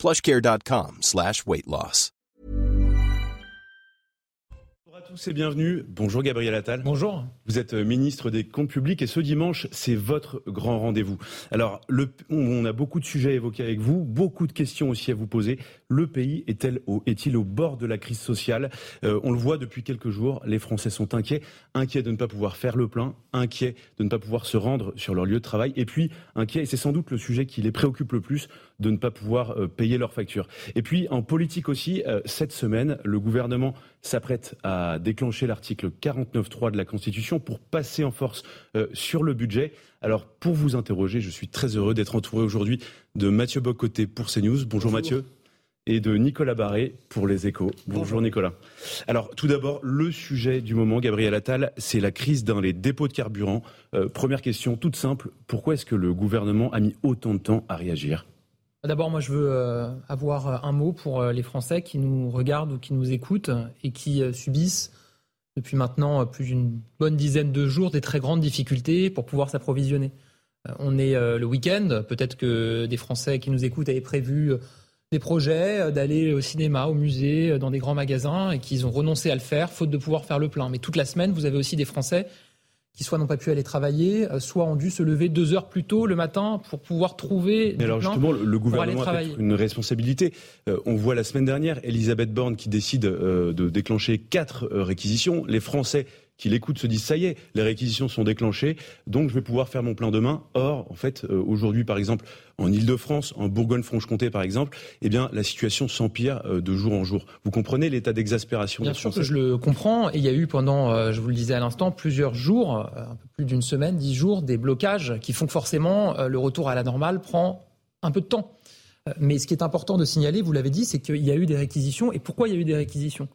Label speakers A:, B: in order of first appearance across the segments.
A: plushcare.com slash weight loss.
B: Bonjour à tous et bienvenue. Bonjour Gabriel Attal.
C: Bonjour.
B: Vous êtes ministre des Comptes publics et ce dimanche, c'est votre grand rendez-vous. Alors, le, on a beaucoup de sujets à évoquer avec vous, beaucoup de questions aussi à vous poser. Le pays est-il au, est au bord de la crise sociale? Euh, On le voit depuis quelques jours, les Français sont inquiets, inquiets de ne pas pouvoir faire le plein, inquiets de ne pas pouvoir se rendre sur leur lieu de travail, et puis inquiets, et c'est sans doute le sujet qui les préoccupe le plus, de ne pas pouvoir euh, payer leurs factures. Et puis en politique aussi, euh, cette semaine, le gouvernement s'apprête à déclencher l'article 49.3 de la Constitution pour passer en force euh, sur le budget. Alors pour vous interroger, je suis très heureux d'être entouré aujourd'hui de Mathieu Bocoté pour CNews. Bonjour, Bonjour. Mathieu et de Nicolas Barré pour les échos. Bonjour, Bonjour, Nicolas. Alors tout d'abord, le sujet du moment, Gabriel Attal, c'est la crise dans les dépôts de carburant. Euh, première question toute simple, pourquoi est-ce que le gouvernement a mis autant de temps à réagir?
C: D'abord, moi, je veux euh, avoir un mot pour euh, les Français qui nous regardent ou qui nous écoutent et qui euh, subissent depuis maintenant plus d'une bonne dizaine de jours des très grandes difficultés pour pouvoir s'approvisionner. On est le week-end, peut-être que des Français qui nous écoutent avaient prévu des projets d'aller au cinéma, au musée, dans des grands magasins et qu'ils ont renoncé à le faire faute de pouvoir faire le plein. Mais toute la semaine, vous avez aussi des Français qui soit n'ont pas pu aller travailler, soit ont dû se lever deux heures plus tôt le matin pour pouvoir trouver.
B: Mais alors justement, le gouvernement a une responsabilité. Euh, on voit la semaine dernière Elisabeth Borne qui décide euh, de déclencher quatre euh, réquisitions. Les Français qui l'écoutent se disent ça y est, les réquisitions sont déclenchées, donc je vais pouvoir faire mon plein demain. Or, en fait, euh, aujourd'hui, par exemple, en Ile-de-France, en Bourgogne-Franche-Comté, par exemple, eh bien, la situation s'empire euh, de jour en jour. Vous comprenez l'état d'exaspération
C: Bien sûr que je le comprends. Et il y a eu pendant, euh, je vous le disais à l'instant, plusieurs jours, un peu plus d'une semaine, dix jours, des blocages qui font que forcément le retour à la normale prend un peu de temps. Mais ce qui est important de signaler, vous l'avez dit, c'est qu'il y a eu des réquisitions. Et pourquoi il y a eu des réquisitions?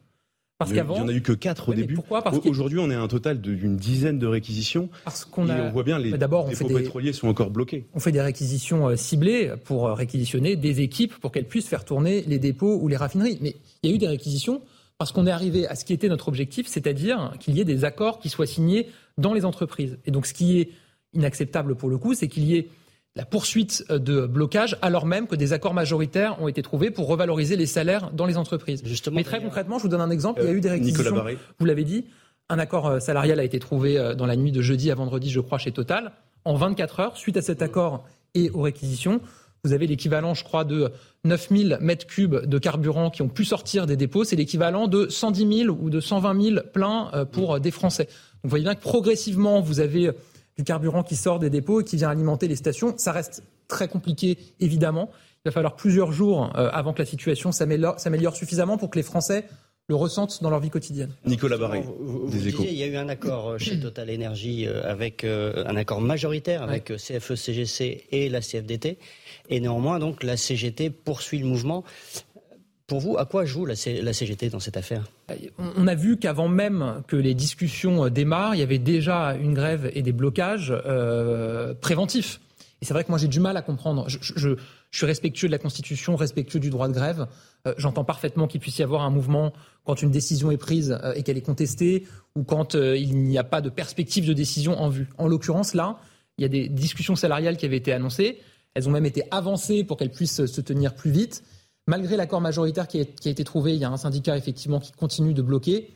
B: Parce qu'avant, il n'y en a eu que quatre au
C: oui,
B: début.
C: Pourquoi?
B: Aujourd'hui, on est à un total d'une dizaine de réquisitions.
C: Parce qu'on a...
B: on voit bien les dépôts des... pétroliers sont encore bloqués.
C: On fait des réquisitions euh, ciblées pour euh, réquisitionner des équipes pour qu'elles puissent faire tourner les dépôts ou les raffineries. Mais il y a eu des réquisitions parce qu'on est arrivé à ce qui était notre objectif, c'est-à-dire qu'il y ait des accords qui soient signés dans les entreprises. Et donc, ce qui est inacceptable pour le coup, c'est qu'il y ait la poursuite de blocage, alors même que des accords majoritaires ont été trouvés pour revaloriser les salaires dans les entreprises.
D: Justement,
C: Mais très concrètement, je vous donne un exemple. il y a eu des réquisitions. Vous l'avez dit, un accord salarial a été trouvé dans la nuit de jeudi à vendredi, je crois, chez Total. En 24 heures, suite à cet accord et aux réquisitions, vous avez l'équivalent, je crois, de 9000 mètres cubes de carburant qui ont pu sortir des dépôts. C'est l'équivalent de 110 000 ou de 120 000 pleins pour des Français. Donc vous voyez bien que progressivement, vous avez du carburant qui sort des dépôts et qui vient alimenter les stations. Ça reste très compliqué, évidemment. Il va falloir plusieurs jours euh, avant que la situation s'améliore suffisamment pour que les Français le ressentent dans leur vie quotidienne.
B: Nicolas Barré,
D: vous,
B: des
D: vous
B: échos.
D: Disiez, il y a eu un accord chez Total Énergie avec euh, un accord majoritaire avec ouais. CFE, CGC et la CFDT. Et néanmoins, donc, la CGT poursuit le mouvement. Pour vous, à quoi joue la, C la CGT dans cette affaire?
C: On a vu qu'avant même que les discussions démarrent, il y avait déjà une grève et des blocages euh, préventifs. Et c'est vrai que moi j'ai du mal à comprendre. Je, je, je, suis respectueux de la Constitution, respectueux du droit de grève. Euh, J'entends parfaitement qu'il puisse y avoir un mouvement quand une décision est prise euh, et qu'elle est contestée ou quand euh, il n'y a pas de perspective de décision en vue. En l'occurrence, là, il y a des discussions salariales qui avaient été annoncées. Elles ont même été avancées pour qu'elles puissent se tenir plus vite. Malgré l'accord majoritaire qui a, qui a, été trouvé, il y a un syndicat effectivement qui continue de bloquer.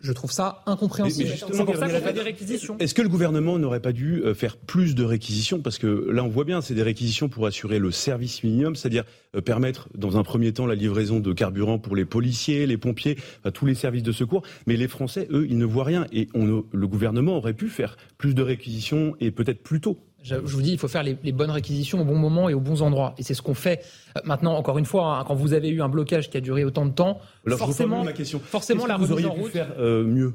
C: Je trouve ça incompréhensible.
B: C'est pour ça qu'on fait des réquisitions. Est-ce que le gouvernement n'aurait pas dû euh, faire plus de réquisitions? Parce que là, on voit bien, c'est des réquisitions pour assurer le service minimum, c'est-à-dire euh, permettre, dans un premier temps, la livraison de carburant pour les policiers, les pompiers, enfin, tous les services de secours. Mais les Français, eux, ils ne voient rien. Et on, le gouvernement aurait pu faire plus de réquisitions et peut-être plus tôt.
C: Je vous dis, il faut faire les, les, bonnes réquisitions au bon moment et aux bons endroits. Et c'est ce qu'on fait maintenant, encore une fois, hein, quand vous avez eu un blocage qui a duré autant de temps,
B: Alors,
C: forcément,
B: la question.
C: forcément la
B: vous
C: remise
B: auriez
C: en
B: pu
C: route.
B: faire euh, mieux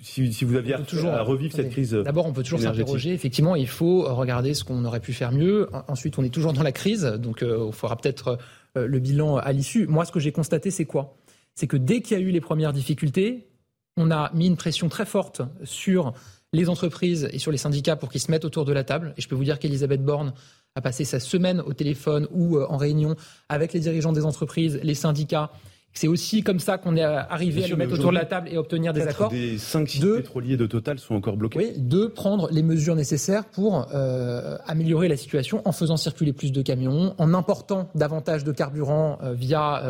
B: si, si, vous aviez
C: toujours,
B: à revivre cette crise
C: D'abord, on peut toujours s'interroger. Effectivement, il faut regarder ce qu'on aurait pu faire mieux. Ensuite, on est toujours dans la crise, donc euh, il faudra peut-être euh, le bilan à l'issue. Moi, ce que j'ai constaté, c'est quoi? C'est que dès qu'il y a eu les premières difficultés, on a mis une pression très forte sur les entreprises et sur les syndicats pour qu'ils se mettent autour de la table. Et je peux vous dire qu'Elisabeth Borne a passé sa semaine au téléphone ou euh, en réunion avec les dirigeants des entreprises, les syndicats. C'est aussi comme ça qu'on est arrivé à le mettre autour de la table et obtenir des accords.
B: Des 5 sites pétroliers de Total sont encore bloqués.
C: Oui, de prendre les mesures nécessaires pour euh, améliorer la situation en faisant circuler plus de camions, en important davantage de carburant euh, via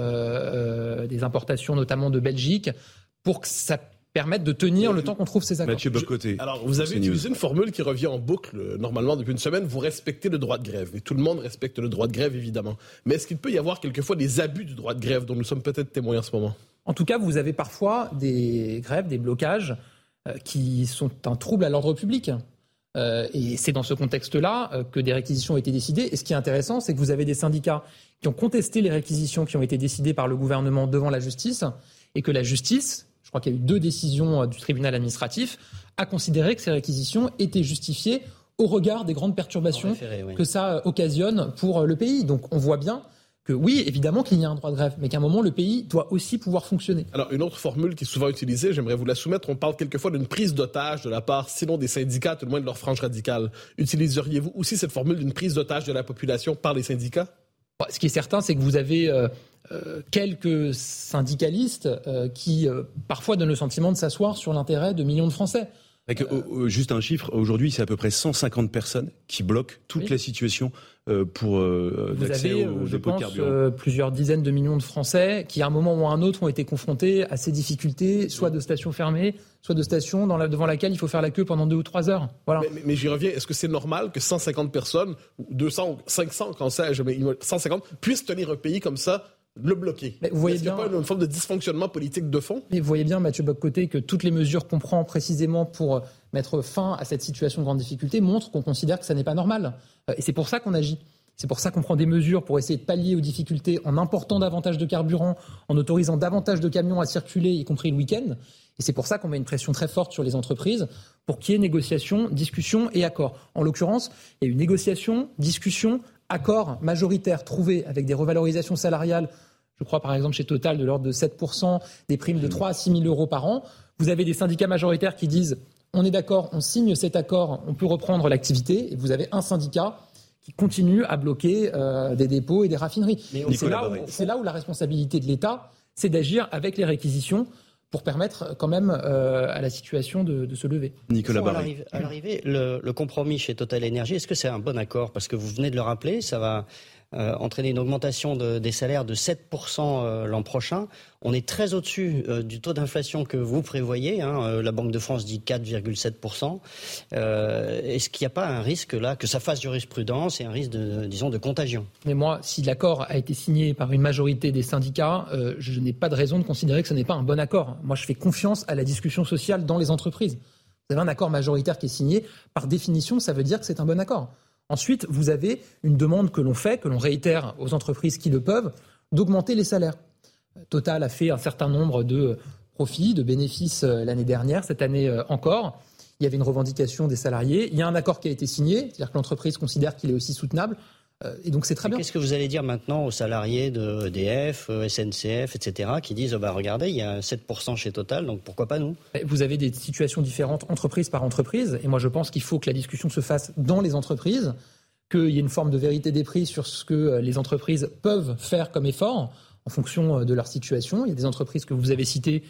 C: des importations notamment de Belgique, pour que ça permettre de tenir le temps qu'on trouve ces accords.
B: Mathieu Bocoté.
E: Alors, vous avez utilisé une formule qui revient en boucle euh, normalement depuis une semaine. Vous respectez le droit de grève. Et tout le monde respecte le droit de grève, évidemment. Mais est-ce qu'il peut y avoir quelquefois des abus du droit de grève dont nous sommes peut-être témoins en ce moment?
C: En tout cas, vous avez parfois des grèves, des blocages euh, qui sont un trouble à l'ordre public. Euh, et c'est dans ce contexte-là que des réquisitions ont été décidées. Et ce qui est intéressant, c'est que vous avez des syndicats qui ont contesté les réquisitions qui ont été décidées par le gouvernement devant la justice et que la justice, crois qu'il y a eu deux décisions euh, du tribunal administratif, a considéré que ces réquisitions étaient justifiées au regard des grandes perturbations que ça euh, occasionne pour euh, le pays. Donc on voit bien que oui, évidemment qu'il y a un droit de grève, mais qu'à un moment, le pays doit aussi pouvoir fonctionner.
E: Alors, une autre formule qui est souvent utilisée, j'aimerais vous la soumettre, on parle quelquefois d'une prise d'otage de la part, sinon des syndicats, tout le moins de leur frange radicale. Utiliseriez-vous aussi cette formule d'une prise d'otage de la population par les syndicats?
C: Ce qui est certain, c'est que vous avez euh, quelques syndicalistes euh, qui euh, parfois donnent le sentiment de s'asseoir sur l'intérêt de millions de Français.
B: Avec, juste un chiffre, aujourd'hui c'est à peu près 150 personnes qui bloquent toute la situation pour
C: Vous avez, au je pense, plusieurs dizaines de millions de Français qui, à un moment ou à un autre, ont été confrontés à ces difficultés, soit de stations fermées, soit de stations dans la, devant laquelle il faut faire la queue pendant deux ou trois heures. Voilà.
E: Mais, mais, j'y reviens. Est-ce que c'est normal que 150 personnes, 200 ou 500, quand sais-je, mais 150, puissent tenir un pays comme ça le bloquer.
C: vous voyez bien,
E: n'y a pas une forme de dysfonctionnement politique de fond?
C: Mais vous voyez bien, Mathieu Boccoté, que toutes les mesures qu'on prend précisément pour mettre fin à cette situation de grande difficulté montrent qu'on considère que ça n'est pas normal. Euh, et c'est pour ça qu'on agit. C'est pour ça qu'on prend des mesures pour essayer de pallier aux difficultés en important davantage de carburant, en autorisant davantage de camions à circuler, y compris le week-end. Et c'est pour ça qu'on met une pression très forte sur les entreprises pour qu'il y ait négociation, discussion et accord. En l'occurrence, il y a eu négociation, discussion, accord majoritaire trouvé avec des revalorisations salariales je crois par exemple chez Total de l'ordre de 7%, des primes de 3 à 6 000 euros par an. Vous avez des syndicats majoritaires qui disent on est d'accord, on signe cet accord, on peut reprendre l'activité. Et vous avez un syndicat qui continue à bloquer euh, des dépôts et des raffineries. C'est là, là, où la responsabilité de l'État, c'est d'agir avec les réquisitions pour permettre quand même euh, à la situation de, se lever.
D: Nicolas Barré. À l'arrivée, le, le, compromis chez Total Energy, est-ce que c'est un bon accord? Parce que vous venez de le rappeler, ça va euh, entraîner une augmentation des salaires de 7% euh, l'an prochain. On est très au-dessus euh, du taux d'inflation que vous prévoyez. Hein. la Banque de France dit 4,7%. Est-ce qu'il n'y a pas un risque là que ça fasse jurisprudence et un risque de, disons, de contagion?
C: Mais moi, si l'accord a été signé par une majorité des syndicats, je n'ai pas de raison de considérer que ce n'est pas un bon accord. Moi, je fais confiance à la discussion sociale dans les entreprises. Vous avez un accord majoritaire qui est signé. Par définition, ça veut dire que c'est un bon accord. Ensuite, vous avez une demande que l'on fait, que l'on réitère aux entreprises qui le peuvent, d'augmenter les salaires. Total a fait un certain nombre de profits, de bénéfices euh, l'année dernière, cette année euh, encore. Il y avait une revendication des salariés. Il y a un accord qui a été signé, c'est-à-dire que l'entreprise considère qu'il est aussi soutenable. Euh, et donc c'est très bien.
D: Qu'est-ce que vous allez dire maintenant aux salariés de EDF, SNCF, etc., qui disent oh bah regardez, il y a 7% chez Total, donc pourquoi pas nous?
C: Vous avez des situations différentes entreprise par entreprise, et moi je pense qu'il faut que la discussion se fasse dans les entreprises, qu'il y ait une forme de vérité des prix sur ce que euh, les entreprises peuvent faire comme effort en fonction euh, de leur situation. Il y a des entreprises que vous avez citées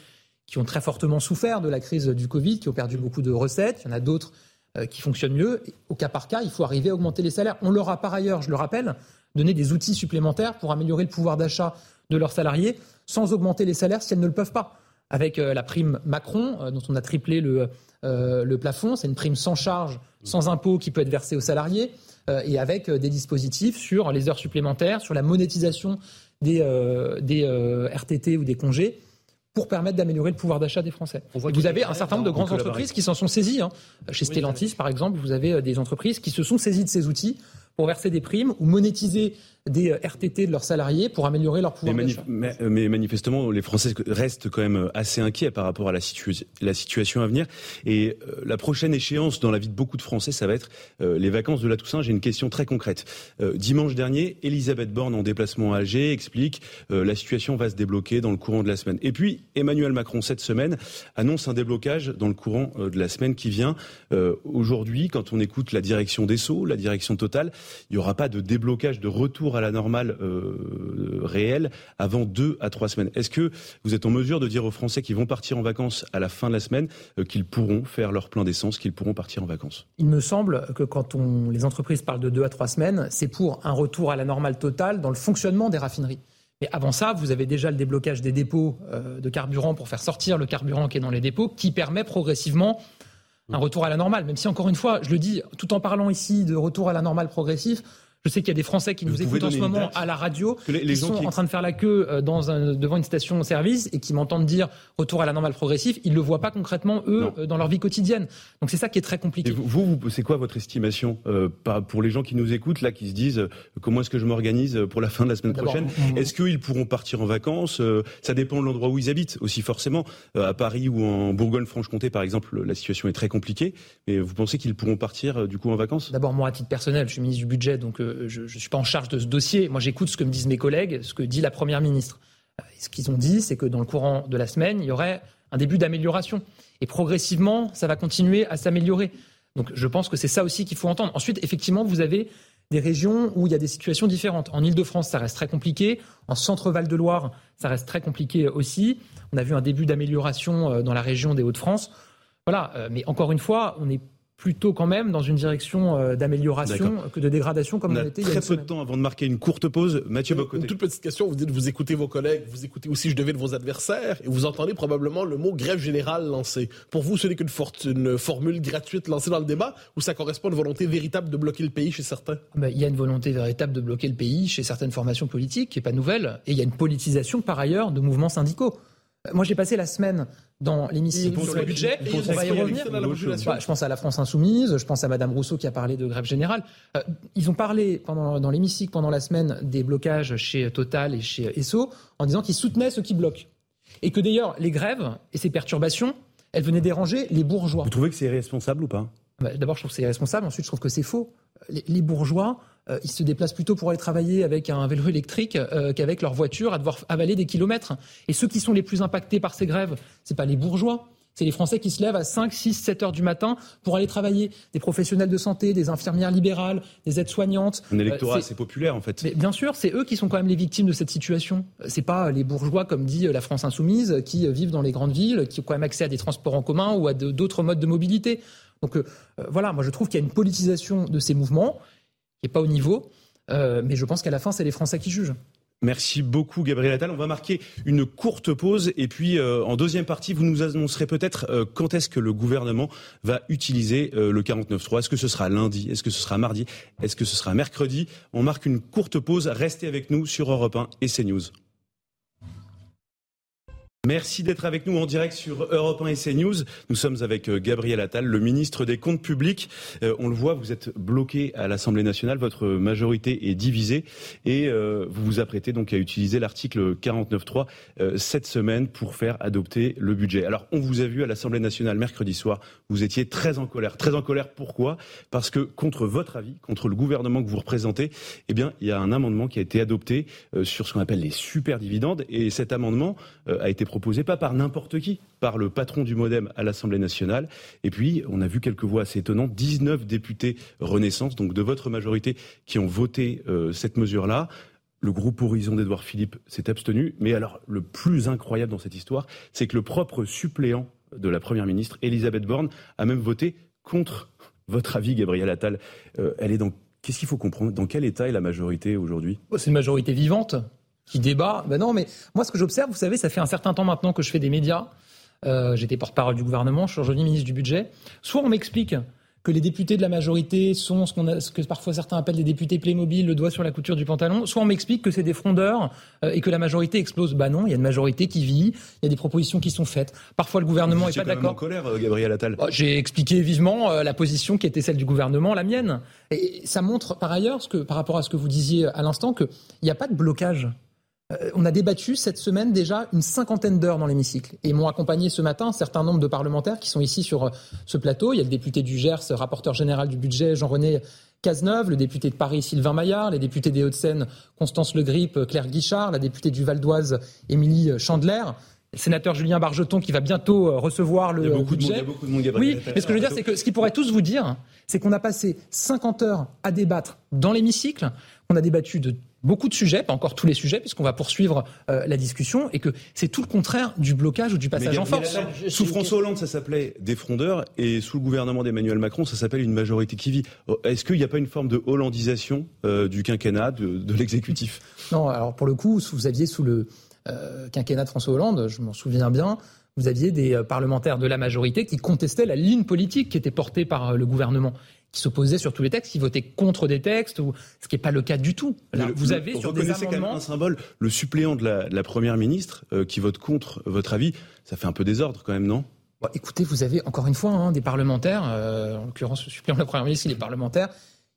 C: qui ont très fortement souffert de la crise du Covid, qui ont perdu beaucoup de recettes. Il y en a d'autres euh, qui fonctionnent mieux. Au cas par cas, il faut arriver à augmenter les salaires. On leur a par ailleurs, je le rappelle, donné des outils supplémentaires pour améliorer le pouvoir d'achat de leurs salariés sans augmenter les salaires si elles ne le peuvent pas. Avec euh, la prime Macron, euh, dont on a triplé le, le plafond, c'est une prime sans charge, sans impôt qui peut être versée aux salariés, et avec des dispositifs sur les heures supplémentaires, sur la monétisation des, des RTT ou des congés pour permettre d'améliorer le pouvoir d'achat des Français. Vous avez un certain nombre de grandes entreprises qui s'en sont saisies. Hein. Chez Stellantis, par exemple, vous avez euh, des entreprises qui se sont saisies de ces outils pour verser des primes ou monétiser des euh, RTT de leurs salariés pour améliorer leur pouvoir d'achat.
B: Mais, mais, manifestement, les Français restent quand même assez inquiets par rapport à la, la situation à venir. Et euh, la prochaine échéance dans la vie de beaucoup de Français, ça va être euh, les vacances de la Toussaint. J'ai une question très concrète. dimanche dernier, Elisabeth Borne, en déplacement à Alger, explique la situation va se débloquer dans le courant de la semaine. Et puis, Emmanuel Macron, cette semaine, annonce un déblocage dans le courant de la semaine qui vient. Aujourd'hui, quand on écoute la direction des Sceaux, la direction totale, il n'y aura pas de déblocage, de retour à la normale euh, réelle avant deux à trois semaines. Est-ce que vous êtes en mesure de dire aux Français qui vont partir en vacances à la fin de la semaine euh, qu'ils pourront faire leur plein d'essence, qu'ils pourront partir en vacances?
C: Il me semble que quand on, les entreprises parlent de deux à trois semaines, c'est pour un retour à la normale totale dans le fonctionnement des raffineries. Mais avant ça, vous avez déjà le déblocage des dépôts euh, de carburant pour faire sortir le carburant qui est dans les dépôts, qui permet progressivement un retour à la normale. Même si, encore une fois, je le dis, tout en parlant ici de retour à la normale progressif, je sais qu'il y a des Français qui nous écoutent en ce moment à la radio, les, qui sont en train de faire la queue euh, dans un, devant une station-service et qui m'entendent dire retour à la normale progressive. Ils ne le voient pas concrètement, eux, euh, dans leur vie quotidienne. Donc c'est ça qui est très compliqué.
B: vous, vous c'est quoi votre estimation euh, pour les gens qui nous écoutent, là, qui se disent comment est-ce que je m'organise pour la fin de la semaine prochaine Est-ce qu'ils pourront partir en vacances Ça dépend de l'endroit où ils habitent aussi, forcément. à Paris ou en Bourgogne-Franche-Comté, par exemple, la situation est très compliquée. Mais vous pensez qu'ils pourront partir, du coup, en vacances?
C: D'abord, moi, à titre personnel, je suis ministre du budget, donc je ne suis pas en charge de ce dossier. Moi, j'écoute ce que me disent mes collègues, ce que dit la Première ministre. Euh, ce qu'ils ont dit, c'est que dans le courant de la semaine, il y aurait un début d'amélioration. Et progressivement, ça va continuer à s'améliorer. Donc je pense que c'est ça aussi qu'il faut entendre. Ensuite, effectivement, vous avez des régions où il y a des situations différentes. En Ile-de-France, ça reste très compliqué. En Centre-Val de Loire, ça reste très compliqué aussi. On a vu un début d'amélioration euh, dans la région des Hauts-de-France. Voilà, euh, mais encore une fois, on est plutôt quand même dans une direction euh, d'amélioration que de dégradation comme on,
B: a
C: était
B: très
C: il y a
B: peu de temps avant de marquer une courte pause. Mathieu Bocoté.
E: Une toute petite question, vous dites vous écoutez vos collègues, vous écoutez aussi je devais de vos adversaires et vous entendez probablement le mot grève générale lancé. Pour vous, ce n'est qu'une une formule gratuite lancée dans le débat ou ça correspond à une volonté véritable de bloquer le pays chez certains?
C: Ah ben, Il y a une volonté véritable de bloquer le pays chez certaines formations politiques qui n'est pas nouvelle et il y a une politisation par ailleurs de mouvements syndicaux. Moi, j'ai passé la semaine dans l'émission sur le budget.
E: Et on va y revenir.
C: Bah, je pense à la France insoumise, je pense à Madame Rousseau qui a parlé de grève générale. Euh, ils ont parlé pendant, dans l'hémicycle pendant la semaine des blocages chez Total et chez Esso en disant qu'ils soutenaient ceux qui bloquent. Et que d'ailleurs, les grèves et ces perturbations, elles venaient déranger les bourgeois.
B: Vous trouvez que c'est irresponsable ou pas?
C: Bah, D'abord, je trouve que c'est irresponsable. Ensuite, je trouve que c'est faux. les bourgeois, euh, ils se déplacent plutôt pour aller travailler avec un vélo électrique euh, qu'avec leur voiture à devoir avaler des kilomètres. Et ceux qui sont les plus impactés par ces grèves, c'est pas les bourgeois, c'est les Français qui se lèvent à 5, 6, 7 heures du matin pour aller travailler. Des professionnels de santé, des infirmières libérales, des aides-soignantes.
B: Un électorat euh, assez populaire, en fait.
C: Mais bien sûr, c'est eux qui sont quand même les victimes de cette situation. C'est pas les bourgeois, comme dit la France insoumise, qui vivent dans les grandes villes, qui ont quand même accès à des transports en commun ou à d'autres modes de mobilité. Donc voilà, moi je trouve qu'il y a une politisation de ces mouvements qui n'est pas au niveau. Euh, mais je pense qu'à la fin, c'est les Français qui jugent.
B: Merci beaucoup Gabriel Attal. On va marquer une courte pause et puis euh, en deuxième partie, vous nous annoncerez peut-être euh, quand est-ce que le gouvernement va utiliser le 49.3. Est-ce que ce sera lundi? Est-ce que ce sera mardi? Est-ce que ce sera mercredi? On marque une courte pause. Restez avec nous sur Europe 1 et CNews. Merci d'être avec nous en direct sur Europe 1 et CNews. Nous sommes avec euh, Gabriel Attal, le ministre des Comptes publics. Euh, on le voit, vous êtes bloqué à l'Assemblée nationale, votre majorité est divisée et euh, vous vous apprêtez donc à utiliser l'article 49.3 cette semaine pour faire adopter le budget. Alors, on vous a vu à l'Assemblée nationale mercredi soir, vous étiez très en colère. Très en colère, pourquoi? Parce que contre votre avis, contre le gouvernement que vous représentez, eh bien, il y a un amendement qui a été adopté sur ce qu'on appelle les super dividendes et cet amendement a été proposé pas par n'importe qui, par le patron du Modem à l'Assemblée nationale. Et puis, on a vu quelques voix assez étonnantes, 19 députés Renaissance, donc de votre majorité, qui ont voté euh, cette mesure-là. Le groupe Horizon d'Edouard Philippe s'est abstenu. Mais alors, le plus incroyable dans cette histoire, c'est que le propre suppléant de la Première ministre, Elisabeth Borne, a même voté contre votre avis, Gabriel Attal. Euh, elle est dans Qu'est-ce qu'il faut comprendre? Dans quel état est la majorité aujourd'hui?
C: C'est une majorité vivante qui débat. Ben non, mais moi, ce que j'observe, vous savez, ça fait un certain temps maintenant que je fais des médias. Euh, J'étais porte-parole du gouvernement, je suis aujourd'hui ministre du budget. Soit on m'explique que les députés de la majorité sont ce, qu'on a, ce que parfois certains appellent des députés Playmobil, le doigt sur la couture du pantalon, soit on m'explique que c'est des frondeurs euh, et que la majorité explose. Bah non, il y a une majorité qui vit, il y a des propositions qui sont faites. Parfois le gouvernement n'est pas d'accord.
B: en colère, euh, Gabriel Attal.
C: Bah, J'ai expliqué vivement euh, la position qui était celle du gouvernement, la mienne. Et ça montre par ailleurs, ce que, par rapport à ce que vous disiez à l'instant, qu'il n'y a pas de blocage. Euh, on a débattu cette semaine déjà une cinquantaine d'heures dans l'hémicycle. Et m'ont accompagné ce matin un certain nombre de parlementaires qui sont ici sur euh, ce plateau. Il y a le député du Gers, rapporteur général du budget, Jean-René Cazeneuve, le député de Paris, Sylvain Maillard, les députés des Hauts-de-Seine, Constance Le Grip, Claire Guichard, la députée du Val d'Oise, Émilie Chandler. Le sénateur Julien Bargeton qui va bientôt euh, recevoir le
B: Il y a beaucoup de
C: budget.
B: monde, il y a beaucoup de monde, Gabriel
C: Oui, mais ce que je veux dire, c'est que ce qu'ils pourraient tous vous dire, c'est qu'on a passé 50 heures à débattre dans l'hémicycle, qu'on a débattu de beaucoup de sujets, pas encore tous les sujets, puisqu'on va poursuivre euh, la discussion, et que c'est tout le contraire du blocage ou du
B: Mais
C: passage en force.
B: Sous François Hollande, ça s'appelait des frondeurs, et sous le gouvernement d'Emmanuel Macron, ça s'appelle une majorité qui vit. Oh, Est-ce qu'il n'y a pas une forme de hollandisation euh, du quinquennat, de, de l'exécutif?
C: Non, alors pour le coup, vous aviez sous le euh, quinquennat de François Hollande, je m'en souviens bien, vous aviez des euh, parlementaires de la majorité qui contestaient la ligne politique qui était portée par euh, le gouvernement, s'opposaient sur tous les textes, qui votaient contre des textes, ou ce qui n'est pas le cas du tout. Là,
B: le-
C: vous
B: le-
C: avez sur des
B: reconnaissez quand même
C: amendements.
B: un symbole, le suppléant de la, de la première ministre euh, qui vote contre votre avis, ça fait un peu désordre quand même, non?
C: Bon, écoutez, vous avez encore une fois hein, des parlementaires, euh, en l'occurrence le suppléant de la Première ministre, il est parlementaire,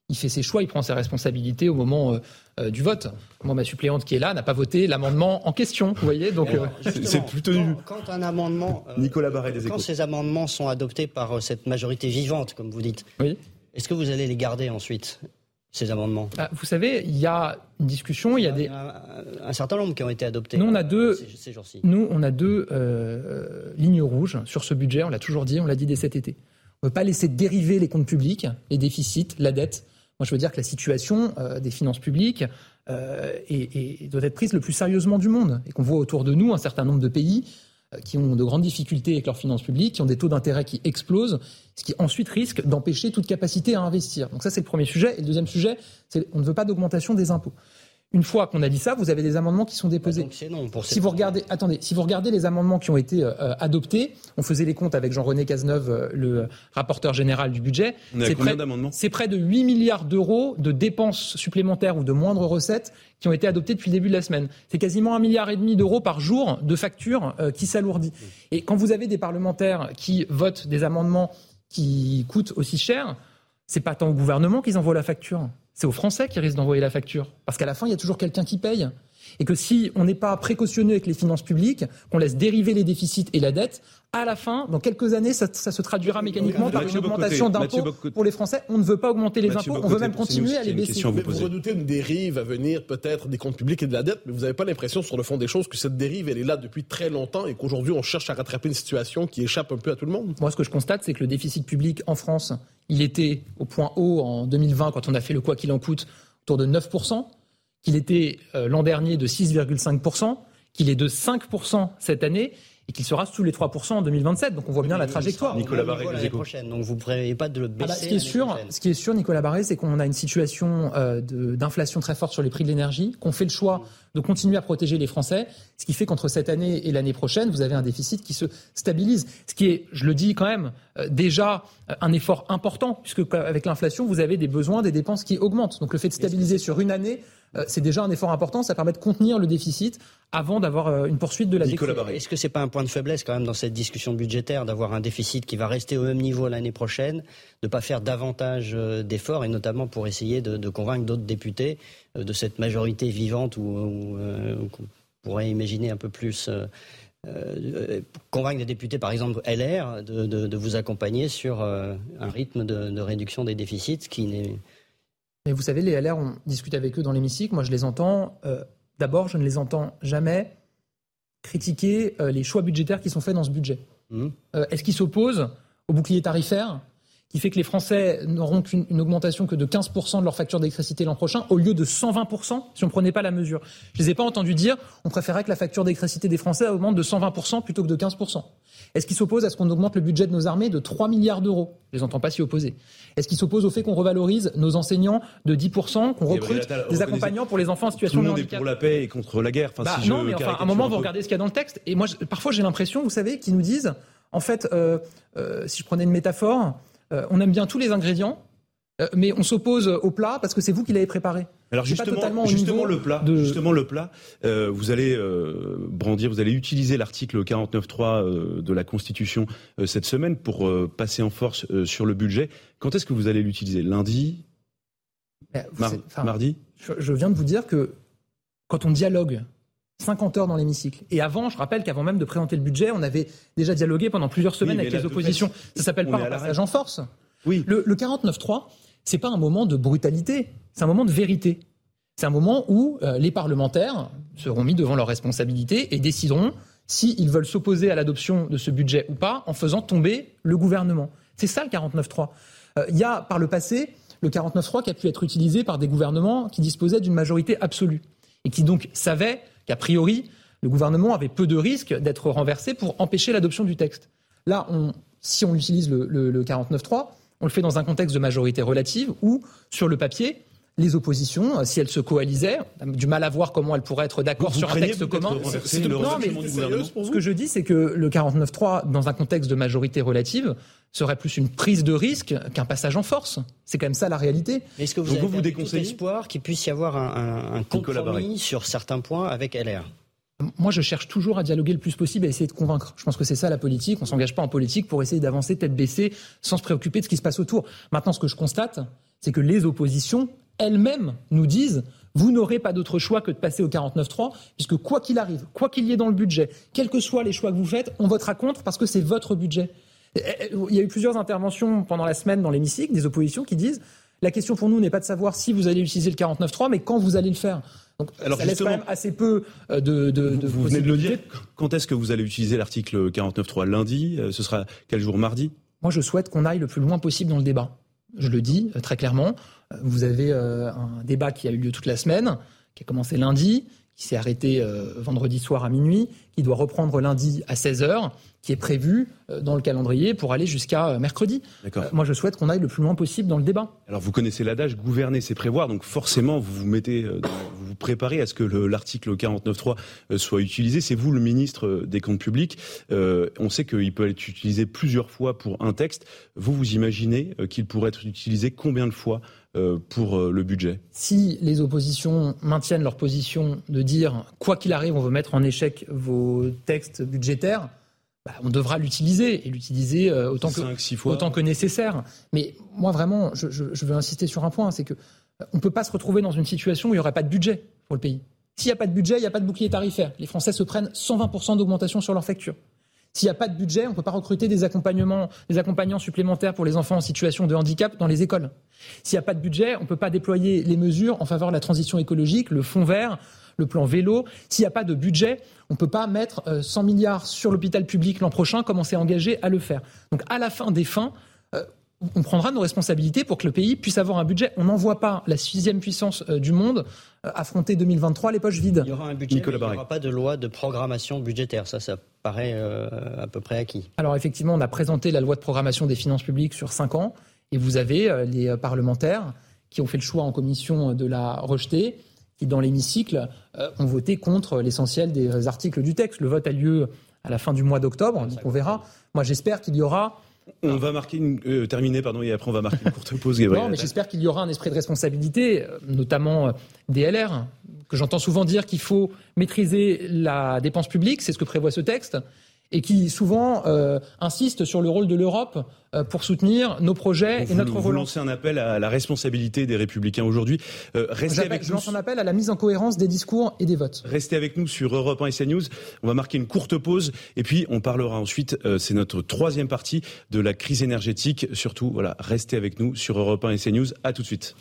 C: il fait ses choix, il prend ses responsabilités au moment euh, euh, du vote. Moi, ma suppléante qui est là n'a pas voté l'amendement en question, vous voyez donc, euh,
B: c'est plutôt
D: quand-. Quand, un amendement, euh,
B: Nicolas Barret des
D: quand
B: Échos.
D: ces amendements sont adoptés par euh, cette majorité vivante, comme vous dites,
C: Oui.
D: Est-ce que vous allez les garder ensuite, ces amendements?
C: Ah, vous savez, il y a une discussion, il y a des...
D: un, un certain nombre qui ont été adoptés.
C: Nous, on a deux-
D: ces, ces jours-ci.
C: Nous, on a deux euh, lignes rouges sur ce budget, on l'a toujours dit, on l'a dit dès cet été. On ne veut pas laisser dériver les comptes publics, les déficits, la dette. Moi, je veux dire que la situation euh, des finances publiques euh, est- est- doit être prise le plus sérieusement du monde et qu'on voit autour de nous un certain nombre de pays qui ont de grandes difficultés avec leurs finances publiques, qui ont des taux d'intérêt qui explosent, ce qui ensuite risque d'empêcher toute capacité à investir. Donc ça, c'est le premier sujet. Et le deuxième sujet, c'est on ne veut pas d'augmentation des impôts. Une fois qu'on a dit ça, vous avez des amendements qui sont déposés.
D: Donc c'est non pour
C: Si vous regardez, attendez, si vous regardez les amendements qui ont été euh, adoptés, on faisait les comptes avec Jean-René Cazeneuve, euh, le rapporteur général du budget. C'est près-
B: d'amendements?
C: C'est près de 8 milliards d'euros de dépenses supplémentaires ou de moindres recettes qui ont été adoptées depuis le début de la semaine. C'est quasiment un milliard et demi d'euros par jour de factures euh, qui s'alourdit. Et quand vous avez des parlementaires qui votent des amendements qui coûtent aussi cher, c'est pas tant au gouvernement qu'ils envoient la facture, c'est aux Français qui risquent d'envoyer la facture. Parce qu'à la fin, il y a toujours quelqu'un qui paye. Et que si on n'est pas précautionneux avec les finances publiques, qu'on laisse dériver les déficits et la dette, à la fin, dans quelques années, ça, ça se traduira mécaniquement par une augmentation d'impôts pour les Français. On ne veut pas augmenter les
B: Mathieu
C: impôts, on veut même continuer à les baisser.
B: vous
E: vous redoutez une dérive à venir peut-être des comptes publics et de la dette, mais vous n'avez pas l'impression sur le fond des choses que cette dérive, elle est là depuis très longtemps et qu'aujourd'hui on cherche à rattraper une situation qui échappe un peu à tout le monde?
C: Moi, ce que je constate, c'est que le déficit public en France, il était au point haut en 2020 quand on a fait le quoi qu'il en coûte, autour de 9%, qu'il était euh, l'an dernier de 6,5%, qu'il est de 5% cette année et qu'il sera sous les 3% en 2027. Donc on voit bien la trajectoire.
B: Nicolas les
D: l'année prochaine. Donc vous ne prévoyez pas de le
C: Ah
D: baisser.
C: bah, ce qui est sûr,
D: prochaine.
C: ce qui est sûr, Nicolas Barré, c'est qu'on a une situation euh, d'inflation très forte sur les prix de l'énergie, qu'on fait le choix de continuer à protéger les Français, ce qui fait qu'entre cette année et l'année prochaine, vous avez un déficit qui se stabilise. Ce qui est, je le dis quand même, euh, déjà euh, un effort important, puisque qu- avec l'inflation, vous avez des besoins, des dépenses qui augmentent. Donc le fait de stabiliser sur une année, euh, c'est déjà un effort important. Ça permet de contenir le déficit avant d'avoir euh, une poursuite de la.
B: Barré.
D: Est-ce que c'est pas un point de faiblesse quand même dans cette discussion budgétaire d'avoir un déficit qui va rester au même niveau l'année prochaine, de ne pas faire davantage euh, d'efforts et notamment pour essayer de, de convaincre d'autres députés euh, de cette majorité vivante ou, ou, euh, qu'on pourrait imaginer un peu plus euh, euh, convaincre des députés par exemple LR de, de- de vous accompagner sur euh, un rythme de, de réduction des déficits qui n'est
C: Mais vous savez, les LR, on discute avec eux dans l'hémicycle. Moi, je les entends. euh, D'abord, je ne les entends jamais critiquer euh, les choix budgétaires qui sont faits dans ce budget.
D: Hmm.
C: Euh, Est-ce qu'ils s'opposent au bouclier tarifaire? Qui fait que les Français n'auront qu'une une augmentation que de 15% de leur facture d'électricité l'an prochain, au lieu de 120% si on ne prenait pas la mesure. Je ne les ai pas entendus dire on préférait que la facture d'électricité des Français augmente de 120% plutôt que de 15%. Est-ce qu'ils s'opposent à ce qu'on augmente le budget de nos armées de 3 milliards d'euros? Je les entends pas s'y opposer. Est-ce qu'ils s'opposent au fait qu'on revalorise nos enseignants de 10%, qu'on recrute des accompagnants pour les enfants en
B: Tout
C: situation
B: le
C: de
B: monde est
C: handicap
B: pour la paix et contre la guerre. Enfin,
C: bah,
B: si
C: non,
B: je
C: mais enfin, à un moment, vous
B: peu.
C: regardez ce qu'il y a dans le texte. Et moi, je- parfois, j'ai l'impression, vous savez, qu'ils nous disent, en fait, euh, euh, si je prenais une métaphore, on aime bien tous les ingrédients, mais on s'oppose au plat parce que c'est vous qui l'avez préparé.
B: Alors justement, justement le plat, justement le plat, vous allez brandir, vous allez utiliser l'article 49.3 de la Constitution cette semaine pour passer en force sur le budget. Quand est-ce que vous allez l'utiliser? Lundi? Mardi?
C: je viens de vous dire que quand on dialogue 50 heures dans l'hémicycle. Et avant, je rappelle qu'avant même de présenter le budget, on avait déjà dialogué pendant plusieurs semaines avec les oppositions. Ça s'appelle pas un passage en force. Oui. Le, le 49-3, c'est pas un moment de brutalité, c'est un moment de vérité. C'est un moment où euh, les parlementaires seront mis devant leurs responsabilités et décideront s'ils veulent s'opposer à l'adoption de ce budget ou pas en faisant tomber le gouvernement. C'est ça le 49-3. Euh, il y a par le passé le 49-3 qui a pu être utilisé par des gouvernements qui disposaient d'une majorité absolue et qui donc savaient qu'a priori, le gouvernement avait peu de risques d'être renversé pour empêcher l'adoption du texte. Là, si on utilise le, le, 49.3, on le fait dans un contexte de majorité relative où, sur le papier, les oppositions, si elles se coalisaient, du mal à voir comment elles pourraient être d'accord sur un texte commun. Non, mais ce que je dis, c'est que le 49.3, dans un contexte de majorité relative, serait plus une prise de risque qu'un passage en force. C'est quand même ça la réalité.
D: Est-ce que vous avez vous déconseillez espoir qu'il puisse y avoir un, un compromis sur certains points avec LR
C: moi, je cherche toujours à dialoguer le plus possible, à essayer de convaincre. Je pense que c'est ça la politique. On s'engage pas en politique pour essayer d'avancer tête baissée, sans se préoccuper de ce qui se passe autour. Maintenant, ce que je constate, c'est que les oppositions elles-mêmes nous disent vous n'aurez pas d'autre choix que de passer au 49-3, puisque quoi qu'il arrive, quoi qu'il y ait dans le budget, quels que soient les choix que vous faites, on votera contre parce que c'est votre budget. Il y a eu plusieurs interventions pendant la semaine dans l'hémicycle des oppositions qui disent la question pour nous n'est pas de savoir si vous allez utiliser le 49.3, mais quand vous allez le faire. Donc, Alors ça laisse quand même assez peu euh, de. de,
B: de vous, venez de le dire. Quand est-ce que vous allez utiliser l'article 49.3 Lundi euh, Ce sera quel jour? Mardi?
C: Moi, je souhaite qu'on aille le plus loin possible dans le débat. Je le dis euh, très clairement. Vous avez un débat qui a eu lieu toute la semaine, qui a commencé lundi, qui s'est arrêté vendredi soir à minuit, qui doit reprendre lundi à 16h qui est prévu euh, dans le calendrier pour aller jusqu'à euh, mercredi. Euh, moi, je souhaite qu'on aille le plus loin possible dans le débat.
B: Alors, vous connaissez l'adage, gouverner, c'est prévoir. Donc, forcément, vous vous mettez, vous préparez à ce que l'article 49.3 soit utilisé. C'est vous le ministre des Comptes publics. on sait qu'il peut être utilisé plusieurs fois pour un texte. Vous, vous imaginez qu'il pourrait être utilisé combien de fois pour le budget?
C: Si les oppositions maintiennent leur position de dire quoi qu'il arrive, on veut mettre en échec vos textes budgétaires, bah, on devra l'utiliser et l'utiliser euh, autant, que, autant que nécessaire. Mais moi, vraiment, je, veux insister sur un point, c'est que euh, on ne peut pas se retrouver dans une situation où il n'y aurait pas de budget pour le pays. S'il n'y a pas de budget, il n'y a pas de bouclier tarifaire. Les Français se prennent 120% d'augmentation sur leurs factures. S'il n'y a pas de budget, on ne peut pas recruter des accompagnements, accompagnants supplémentaires pour les enfants en situation de handicap dans les écoles. S'il n'y a pas de budget, on ne peut pas déployer les mesures en faveur de la transition écologique, le fonds vert, le plan vélo. S'il n'y a pas de budget, on ne peut pas mettre 100 euh, milliards sur l'hôpital public l'an prochain comme on s'est engagé à le faire. Donc à la fin des fins, on prendra nos responsabilités pour que le pays puisse avoir un budget. On n'envoie pas la sixième puissance euh, du monde affronter 2023 les poches vides.
D: Il y aura un budget, il n'y aura pas de loi de programmation budgétaire. Ça, ça paraît à peu près acquis.
C: Alors effectivement, on a présenté la loi de programmation des finances publiques sur cinq ans. Et vous avez les parlementaires qui ont fait le choix en commission de la rejeter qui, dans l'hémicycle, euh, ont voté contre l'essentiel des articles du texte. Le vote a lieu à la fin du mois d'octobre, donc on verra. Moi, j'espère qu'il y aura
B: on va marquer une euh, terminer pardon et après on va marquer une courte pause.
C: non, mais j'espère qu'il y aura un esprit de responsabilité, euh, notamment des LR, que j'entends souvent dire qu'il faut maîtriser la dépense publique, c'est ce que prévoit ce texte et qui souvent euh, insiste sur le rôle de l'Europe euh, pour soutenir nos projets et notre
B: relance. Vous lancez un appel à la responsabilité des Républicains aujourd'hui.
C: Euh, restez avec je lance un appel à la mise en cohérence des discours et des votes.
B: Restez avec nous sur Europe 1 et CNews. On va marquer une courte pause et puis on parlera ensuite. Euh, c'est notre troisième partie de la crise énergétique. Surtout, voilà, restez avec nous sur Europe 1 et CNews. À tout de suite.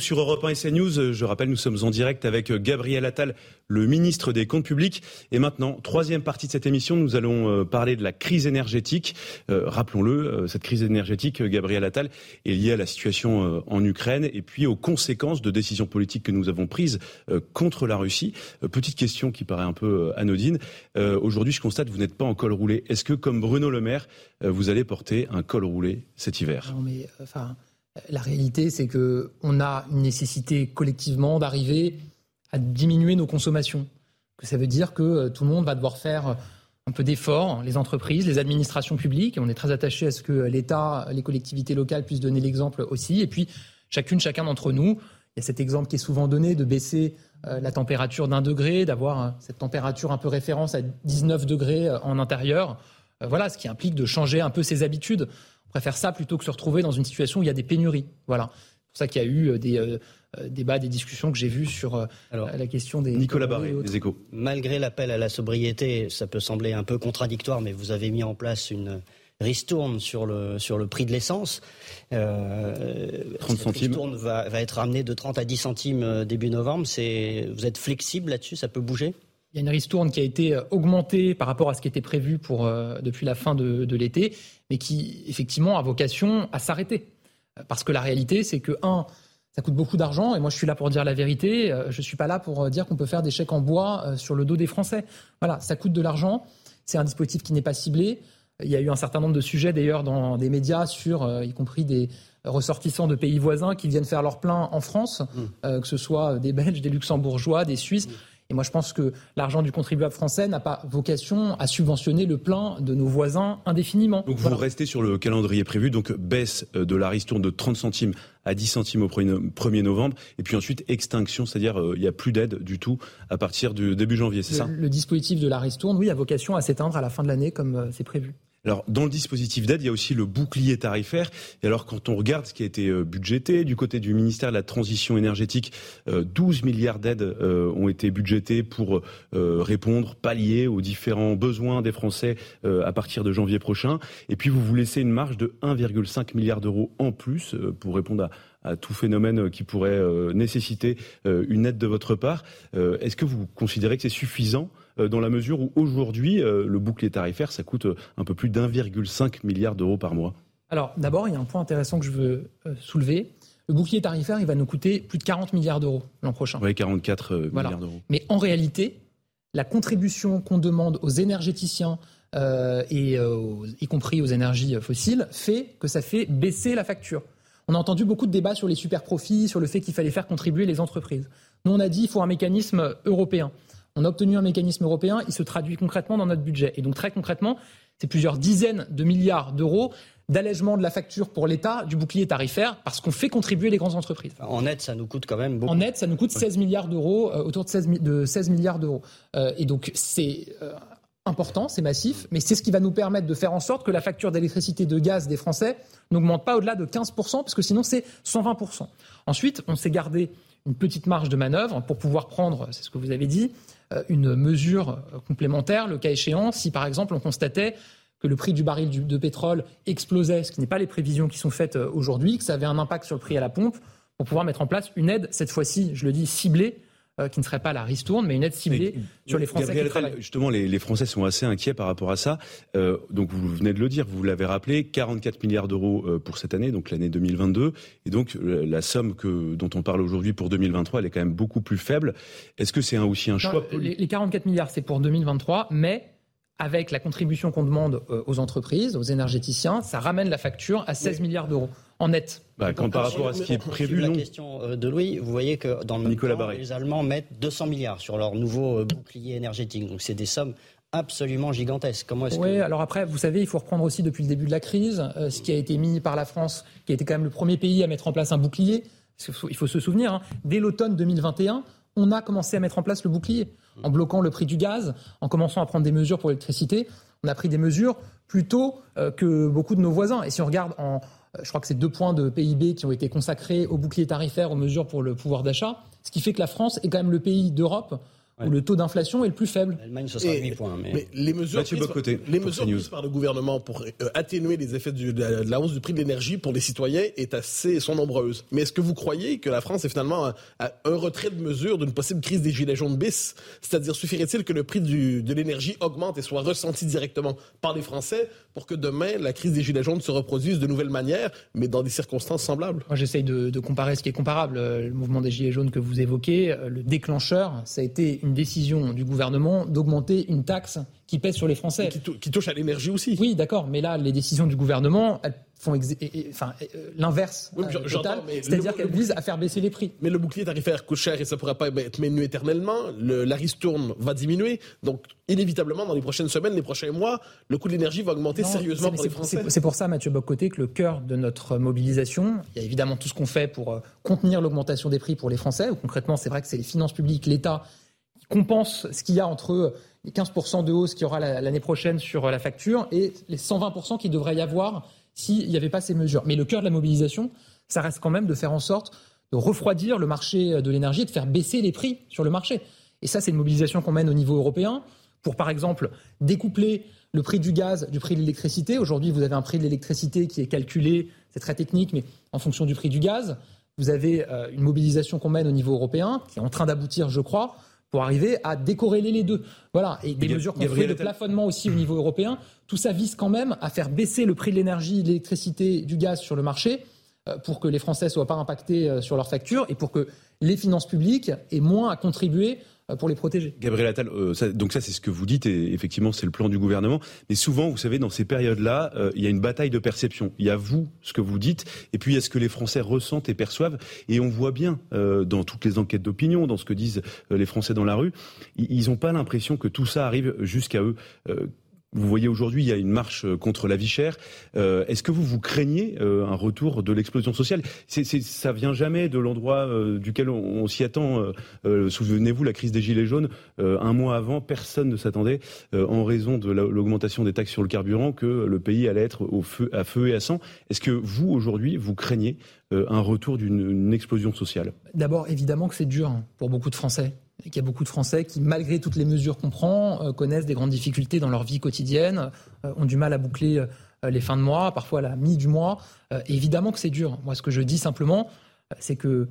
B: Sur Europe 1 et CNews, je rappelle, nous sommes en direct avec Gabriel Attal, le ministre des Comptes publics. Et maintenant, troisième partie de cette émission, nous allons euh, parler de la crise énergétique. Euh, rappelons-le, euh, cette crise énergétique, Gabriel Attal, est liée à la situation en Ukraine et puis aux conséquences de décisions politiques que nous avons prises contre la Russie. Petite question qui paraît un peu anodine. Aujourd'hui, je constate que vous n'êtes pas en col roulé. Est-ce que, comme Bruno Le Maire, vous allez porter un col roulé cet hiver?
C: La réalité, c'est qu'on a une nécessité collectivement d'arriver à diminuer nos consommations. Que ça veut dire que euh, tout le monde va devoir faire un peu d'effort, les entreprises, les administrations publiques. On est très attaché à ce que l'État, les collectivités locales puissent donner l'exemple aussi. Et puis, chacune, chacun d'entre nous, il y a cet exemple qui est souvent donné de baisser euh, la température d'un degré, d'avoir euh, cette température un peu référence à 19 degrés euh, en intérieur. Voilà, ce qui implique de changer un peu ses habitudes. Préfère ça plutôt que se retrouver dans une situation où il y a des pénuries. Voilà. C'est pour ça qu'il y a eu des débats, des discussions que j'ai vues sur la question des.
B: Nicolas Barré, des échos.
D: Malgré l'appel à la sobriété, ça peut sembler un peu contradictoire, mais vous avez mis en place une, ristourne sur le, sur le prix de l'essence.
B: Euh, 30 centimes.
D: ristourne va, va, être ramenée de 30 à 10 centimes euh, début novembre. C'est, vous êtes flexible là-dessus? Ça peut bouger?
C: Il y a une ristourne qui a été euh, augmentée par rapport à ce qui était prévu pour, euh, depuis la fin de, de l'été, mais qui effectivement a vocation à s'arrêter. Parce que la réalité, c'est que, un, ça coûte beaucoup d'argent, et moi je suis là pour dire la vérité, je ne suis pas là pour dire qu'on peut faire des chèques en bois sur le dos des Français. Voilà, ça coûte de l'argent, c'est un dispositif qui n'est pas ciblé, il y a eu un certain nombre de sujets d'ailleurs dans des médias sur, euh, y compris des ressortissants de pays voisins qui viennent faire leur plein en France, mm. euh, que ce soit des Belges, des Luxembourgeois, des Suisses. Mm. Et moi, je pense que l'argent du contribuable français n'a pas vocation à subventionner le plein de nos voisins indéfiniment.
B: Donc vous restez sur le calendrier prévu, donc baisse euh, de la ristourne de 30 centimes à 10 centimes au 1er novembre, et puis ensuite extinction, c'est-à-dire il n'y a plus d'aide du tout à partir du début janvier, c'est ça?
C: Le dispositif de la ristourne, oui, a vocation à s'éteindre à la fin de l'année comme c'est prévu.
B: Alors, dans le dispositif d'aide, il y a aussi le bouclier tarifaire. Et alors, quand on regarde ce qui a été euh, budgété du côté du ministère de la Transition énergétique, 12 euh, milliards d'aides euh, ont été budgétés pour répondre, pallier aux différents besoins des Français à partir de janvier prochain. Et puis, vous vous laissez une marge de 1,5 milliard d'euros en plus pour répondre à, tout phénomène qui pourrait nécessiter une aide de votre part. Est-ce que vous considérez que c'est suffisant dans la mesure où aujourd'hui, euh, le bouclier tarifaire, ça coûte euh, un peu plus d'1,5 milliard d'euros par mois
C: Alors d'abord, il y a un point intéressant que je veux soulever. Le bouclier tarifaire, il va nous coûter plus de 40 milliards d'euros l'an prochain.
B: Oui, 44 milliards d'euros.
C: Mais en réalité, la contribution qu'on demande aux énergéticiens, et y compris aux énergies fossiles, fait que ça fait baisser la facture. On a entendu beaucoup de débats sur les super profits, sur le fait qu'il fallait faire contribuer les entreprises. Nous, on a dit qu'il faut un mécanisme européen. On a obtenu un mécanisme européen, il se traduit concrètement dans notre budget. Et donc très concrètement, c'est plusieurs dizaines de milliards d'euros d'allègement de la facture pour l'État du bouclier tarifaire parce qu'on fait contribuer les grandes entreprises.
D: En net, ça nous coûte quand même beaucoup.
C: En net, ça nous coûte 16 milliards d'euros, euh, autour de 16, de 16 milliards d'euros. Euh, et donc c'est euh, important, c'est massif, mais c'est ce qui va nous permettre de faire en sorte que la facture d'électricité de gaz des Français n'augmente pas au-delà de 15%, parce que sinon c'est 120%. Ensuite, on s'est gardé une petite marge de manœuvre pour pouvoir prendre, c'est ce que vous avez dit, une mesure complémentaire, le cas échéant, si par exemple on constatait que le prix du baril de pétrole explosait, ce qui n'est pas les prévisions qui sont faites euh, aujourd'hui, que ça avait un impact sur le prix à la pompe, pour pouvoir mettre en place une aide, cette fois-ci, je le dis, ciblée euh, qui ne serait pas la ristourne, mais une aide ciblée sur les Français qui travaillent.
B: Justement, les, Français sont assez inquiets par rapport à ça. Euh, donc, vous venez de le dire, vous l'avez rappelé, 44 milliards d'euros euh, pour cette année, donc l'année 2022. Et donc, la somme que, dont on parle aujourd'hui pour 2023, elle est quand même beaucoup plus faible. Est-ce que c'est aussi un choix
C: les, les 44 milliards, c'est pour 2023, mais avec la contribution qu'on demande aux entreprises, aux énergéticiens, ça ramène la facture à 16 milliards d'euros en net.
B: Bah, quand par rapport à ce qui est prévu,
D: la question euh, de Louis, vous voyez que dans le Nicolas temps, les Allemands mettent 200 milliards sur leur nouveau euh, bouclier énergétique. Donc c'est des sommes absolument gigantesques.
C: Comment est-ce oui, alors après, vous savez, il faut reprendre aussi depuis le début de la crise euh, ce qui a été mis par la France, qui a été quand même le premier pays à mettre en place un bouclier. Il faut se souvenir, hein, dès l'automne 2021, on a commencé à mettre en place le bouclier, en bloquant le prix du gaz, en commençant à prendre des mesures pour l'électricité. On a pris des mesures plus tôt que beaucoup de nos voisins. Et si on regarde en, je crois que c'est deux points de PIB qui ont été consacrés au bouclier tarifaire, aux mesures pour le pouvoir d'achat, ce qui fait que la France est quand même le pays d'Europe où le taux d'inflation est le plus faible.
D: L'Allemagne, ce sera 8 points. Mais...
E: les mesures, prises, par, les mesures prises par le gouvernement pour euh, atténuer les effets de, la, hausse du prix de l'énergie pour les citoyens est assez, sont nombreuses. Mais est-ce que vous croyez que la France est finalement à, un retrait de mesure d'une possible crise des gilets jaunes bis? C'est-à-dire, suffirait-il que le prix du, de l'énergie augmente et soit ressenti directement par les Français pour que demain, la crise des gilets jaunes se reproduise de nouvelles manières, mais dans des circonstances semblables?
C: Moi, j'essaye de, de comparer ce qui est comparable. Le mouvement des gilets jaunes que vous évoquez, le déclencheur, ça a été une décision du gouvernement d'augmenter une taxe qui pèse sur les Français.
E: Qui, touche à l'énergie aussi.
C: Oui, d'accord, mais là, les décisions du gouvernement, elles font enfin, euh, l'inverse euh, c'est-à-dire qu'elles visent à faire baisser les prix.
E: Mais le bouclier tarifaire coûte cher et ça ne pourra pas être maintenu éternellement. Le, la ristourne va diminuer. Donc, inévitablement, dans les prochaines semaines, les prochains mois, le coût de l'énergie va augmenter sérieusement pour les Français.
C: C'est pour ça, Mathieu Bocoté, que le cœur de notre mobilisation, il y a évidemment tout ce qu'on fait pour euh, contenir l'augmentation des prix pour les Français. Concrètement, c'est vrai que c'est les finances publiques, l'État, compense ce qu'il y a entre les 15% de hausse qu'il y aura l'année prochaine sur la facture et les 120% qu'il devrait y avoir s'il n'y avait pas ces mesures. Mais le cœur de la mobilisation, ça reste quand même de faire en sorte de refroidir le marché de l'énergie et de faire baisser les prix sur le marché. Et ça, c'est une mobilisation qu'on mène au niveau européen pour, par exemple, découpler le prix du gaz du prix de l'électricité. Aujourd'hui, vous avez un prix de l'électricité qui est calculé, c'est très technique, mais en fonction du prix du gaz. Vous avez euh, une mobilisation qu'on mène au niveau européen, qui est en train d'aboutir, je crois, pour arriver à décorréler les deux. Voilà, et des mesures qu'on fait de plafonnement aussi au niveau européen. Tout ça vise quand même à faire baisser le prix de l'énergie, de l'électricité, du gaz sur le marché euh, pour que les Français ne soient pas impactés euh, sur leurs factures et pour que les finances publiques aient moins à contribuer pour les protéger.
B: Gabriel Attal, euh, donc ça c'est ce que vous dites et effectivement c'est le plan du gouvernement. Mais souvent, vous savez, dans ces périodes-là, euh, il y a une bataille de perception. Il y a vous, ce que vous dites, et puis il y a ce que les Français ressentent et perçoivent. Et on voit bien dans toutes les enquêtes d'opinion, dans ce que disent les Français dans la rue, ils n'ont pas l'impression que tout ça arrive jusqu'à eux. Vous voyez aujourd'hui, il y a une marche euh, contre la vie chère. Euh, est-ce que vous vous craignez euh, un retour de l'explosion sociale? Ça vient jamais de l'endroit duquel on, s'y attend. souvenez-vous, la crise des gilets jaunes, un mois avant, personne ne s'attendait, en raison de l'augmentation des taxes sur le carburant, que le pays allait être au feu, à feu et à sang. Est-ce que vous aujourd'hui, vous craignez un retour d'une explosion sociale?
C: D'abord, évidemment que c'est dur pour beaucoup de Français et qu'il y a beaucoup de Français qui, malgré toutes les mesures qu'on prend, euh, connaissent des grandes difficultés dans leur vie quotidienne, euh, ont du mal à boucler euh, les fins de mois, parfois la mi du mois. évidemment que c'est dur. Moi, ce que je dis simplement, c'est qu'il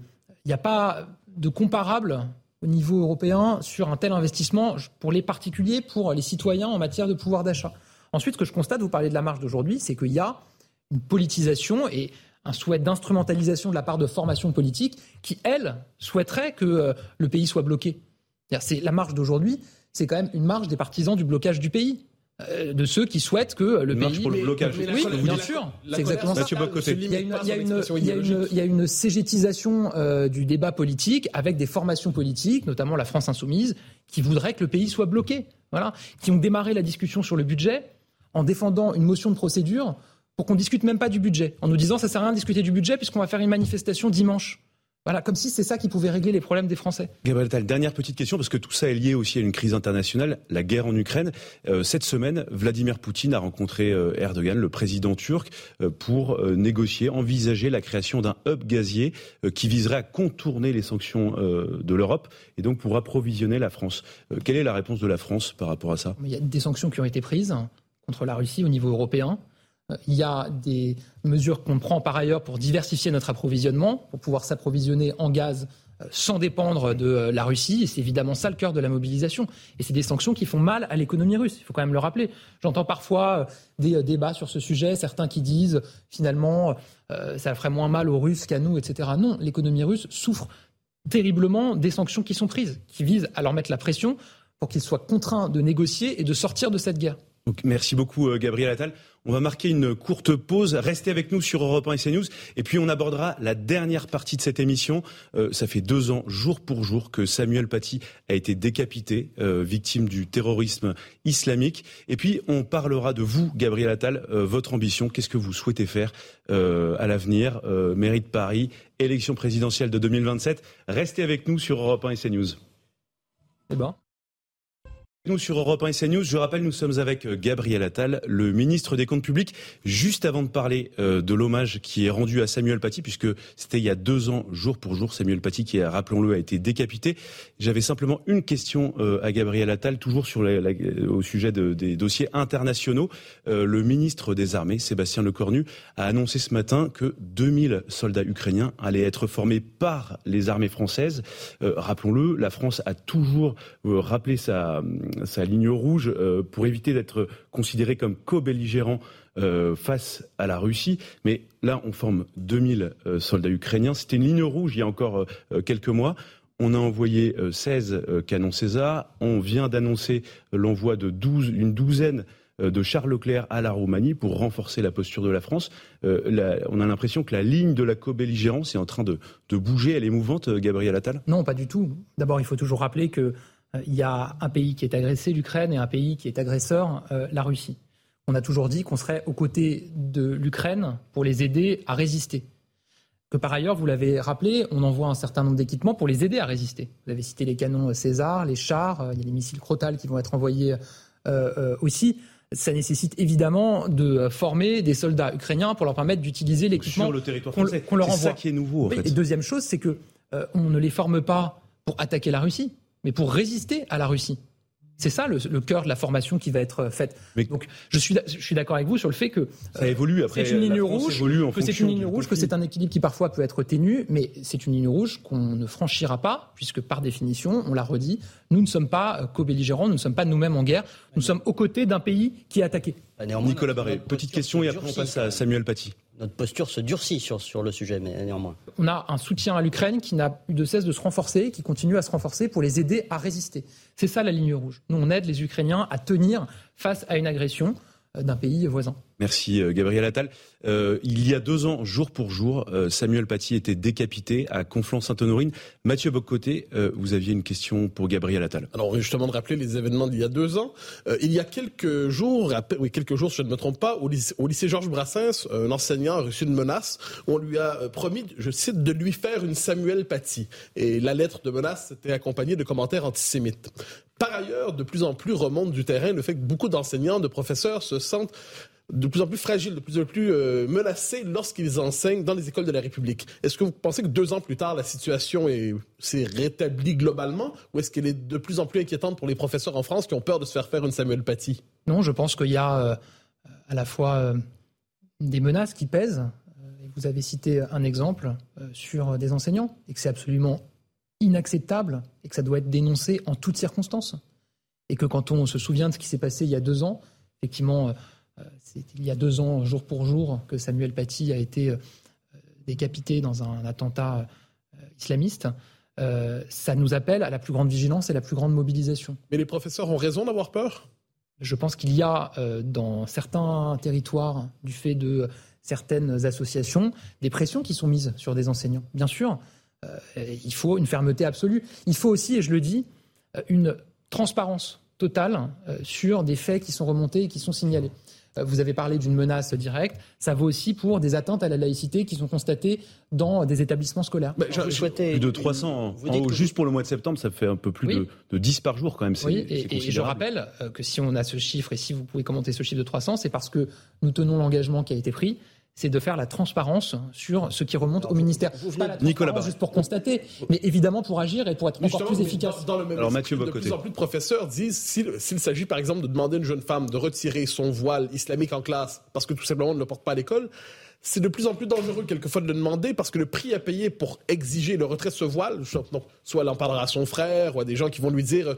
C: n'y a pas de comparable au niveau européen sur un tel investissement pour les particuliers, pour les citoyens en matière de pouvoir d'achat. Ensuite, ce que je constate, vous parlez de la marge d'aujourd'hui, c'est qu'il y a une politisation et un souhait d'instrumentalisation de la part de formations politiques qui, elles, souhaiteraient que euh, le pays soit bloqué. C'est la marge d'aujourd'hui, c'est quand même une marge des partisans du blocage du pays. Euh, de ceux qui souhaitent que le
B: pays. pour le blocage.
C: oui, bien sûr. C'est exactement ça. Il y, a une, il, y a une, ségétisation euh, du débat politique avec des formations politiques, notamment la France insoumise, qui voudraient que le pays soit bloqué. Voilà. Qui ont démarré la discussion sur le budget en défendant une motion de procédure pour qu'on discute même pas du budget, en nous disant ça sert à rien de discuter du budget puisqu'on va faire une manifestation dimanche. Voilà, comme si c'est ça qui pouvait régler les problèmes des Français.
B: Gabriel Tal, dernière petite question, parce que tout ça est lié aussi à une crise internationale, la guerre en Ukraine. Euh, cette semaine, Vladimir Poutine a rencontré euh, Erdogan, le président turc, euh, pour négocier, envisager la création d'un hub gazier qui viserait à contourner les sanctions de l'Europe et donc pour approvisionner la France. quelle est la réponse de la France par rapport à ça?
C: Il y a des sanctions qui ont été prises contre la Russie au niveau européen. Il y a des mesures qu'on prend par ailleurs pour diversifier notre approvisionnement, pour pouvoir s'approvisionner en gaz euh, sans dépendre de euh, la Russie. Et c'est évidemment ça le cœur de la mobilisation. Et c'est des sanctions qui font mal à l'économie russe. Il faut quand même le rappeler. J'entends parfois euh, des débats sur ce sujet, certains qui disent finalement ça ferait moins mal aux Russes qu'à nous, etc. Non, l'économie russe souffre terriblement des sanctions qui sont prises, qui visent à leur mettre la pression pour qu'ils soient contraints de négocier et de sortir de cette guerre
B: merci beaucoup, euh, Gabriel Attal. On va marquer une courte pause. Restez avec nous sur Europe 1 et CNews. Et puis, on abordera la dernière partie de cette émission. Euh, ça fait deux ans, jour pour jour, que Samuel Paty a été décapité, euh, victime du terrorisme islamique. Et puis, on parlera de vous, Gabriel Attal, votre ambition. Qu'est-ce que vous souhaitez faire à l'avenir Mairie de Paris, élection présidentielle de 2027. Restez avec nous sur Europe 1 et CNews.
C: Eh ben.
B: Nous sur Europe 1 et CNews, je rappelle, nous sommes avec euh, Gabriel Attal, le ministre des Comptes Publics. Juste avant de parler euh, de l'hommage qui est rendu à Samuel Paty, puisque c'était il y a deux ans, jour pour jour, Samuel Paty, qui, rappelons-le, a été décapité. J'avais simplement une question euh, à Gabriel Attal, toujours sur au sujet des dossiers internationaux. le ministre des Armées, Sébastien Lecornu, a annoncé ce matin que 2000 soldats ukrainiens allaient être formés par les armées françaises. rappelons-le, la France a toujours rappelé sa sa ligne rouge euh, pour éviter d'être considéré comme co-belligérant euh, face à la Russie. Mais là, on forme 2000 euh, soldats ukrainiens. C'était une ligne rouge il y a encore quelques mois. On a envoyé 16 canons César. On vient d'annoncer l'envoi de 12, une douzaine de Charles Leclerc à la Roumanie pour renforcer la posture de la France. on a l'impression que la ligne de la co-belligérance est en train de, bouger. Elle est mouvante, Gabriel Attal?
C: Non, pas du tout. D'abord, il faut toujours rappeler qu'il il y a un pays qui est agressé, l'Ukraine, et un pays qui est agresseur, la Russie on a toujours dit qu'on serait aux côtés de l'Ukraine pour les aider à résister. Que par ailleurs, vous l'avez rappelé, on envoie un certain nombre d'équipements pour les aider à résister. Vous avez cité les canons César, les chars, euh, il y a les missiles Crotal qui vont être envoyés euh, euh, aussi. Ça nécessite évidemment de former des soldats ukrainiens pour leur permettre d'utiliser l'équipement
B: le territoire. Qu'on leur envoie. C'est ça qui est nouveau. En fait.
C: Et deuxième chose, c'est que on ne les forme pas pour attaquer la Russie, mais pour résister à la Russie. C'est ça le, cœur de la formation qui va être faite. Donc je suis, je suis d'accord avec vous sur le fait que
B: ça évolue après.
C: C'est une ligne rouge, que c'est une ligne rouge, que c'est un équilibre qui parfois peut être ténu, mais c'est une ligne rouge qu'on ne franchira pas, puisque par définition, on l'a redit, nous ne sommes pas co-belligérants, nous ne sommes pas nous-mêmes en guerre, nous sommes aux côtés d'un pays qui est attaqué.
B: Bah, Nicolas Barré, petite question et après on passe à Samuel Paty
D: notre posture se durcit sur, le sujet, mais néanmoins.
C: On a un soutien à l'Ukraine qui n'a eu de cesse de se renforcer, qui continue à se renforcer pour les aider à résister. C'est ça la ligne rouge. Nous, on aide les Ukrainiens à tenir face à une agression euh, d'un pays voisin.
B: Merci euh, Gabriel Attal. Euh, il y a deux ans, jour pour jour, euh, Samuel Paty était décapité à Conflans-Sainte-Honorine. Mathieu Boccoté, vous aviez une question pour Gabriel Attal.
E: Alors justement de rappeler les événements d'il y a deux ans. il y a quelques jours, oui quelques jours si je ne me trompe pas, au lycée, Georges Brassens, un enseignant a reçu une menace. On lui a promis, je cite, de lui faire une Samuel Paty. Et la lettre de menace était accompagnée de commentaires antisémites. Par ailleurs, de plus en plus remonte du terrain le fait que beaucoup d'enseignants, de professeurs se sentent de plus en plus fragiles, de plus en plus euh, menacés lorsqu'ils enseignent dans les écoles de la République. Est-ce que vous pensez que deux ans plus tard, la situation s'est rétablie globalement ou est-ce qu'elle est de plus en plus inquiétante pour les professeurs en France qui ont peur de se faire faire une Samuel Paty?
C: Non, je pense qu'il y a euh, à la fois euh, des menaces qui pèsent. Vous avez cité un exemple sur des enseignants et que c'est absolument inacceptable et que ça doit être dénoncé en toutes circonstances. Et que quand on se souvient de ce qui s'est passé il y a deux ans, effectivement, euh, c'est il y a deux ans, jour pour jour, que Samuel Paty a été euh, décapité dans un attentat euh, islamiste. ça nous appelle à la plus grande vigilance et la plus grande mobilisation.
E: Mais les professeurs ont raison d'avoir peur?
C: Je pense qu'il y a dans certains territoires, du fait de certaines associations, des pressions qui sont mises sur des enseignants. Bien sûr, il faut une fermeté absolue. Il faut aussi, et je le dis, une transparence totale sur des faits qui sont remontés et qui sont signalés. Euh, vous avez parlé d'une menace directe. Ça vaut aussi pour des atteintes à la laïcité qui sont constatées dans des établissements scolaires.
B: Mais je, plus de 300 juste pour le mois de septembre, ça fait un peu plus de, de, 10 par jour quand même.
C: Oui, et, et, je rappelle euh, que si on a ce chiffre et si vous pouvez commenter ce chiffre de 300, c'est parce que nous tenons l'engagement qui a été pris c'est de faire la transparence sur ce qui remonte au ministère. Pas la Nicolas juste pour constater, mais évidemment pour agir et pour être encore plus efficace.
E: Dans, le même Alors Mathieu, de plus en plus de professeurs disent s'il s'agit par exemple de demander à une jeune femme de retirer son voile islamique en classe parce que tout simplement on ne le porte pas à l'école, c'est de plus en plus dangereux quelquefois de le demander parce que le prix à payer pour exiger le retrait de ce voile, soit elle en parlera à son frère ou à des gens qui vont lui dire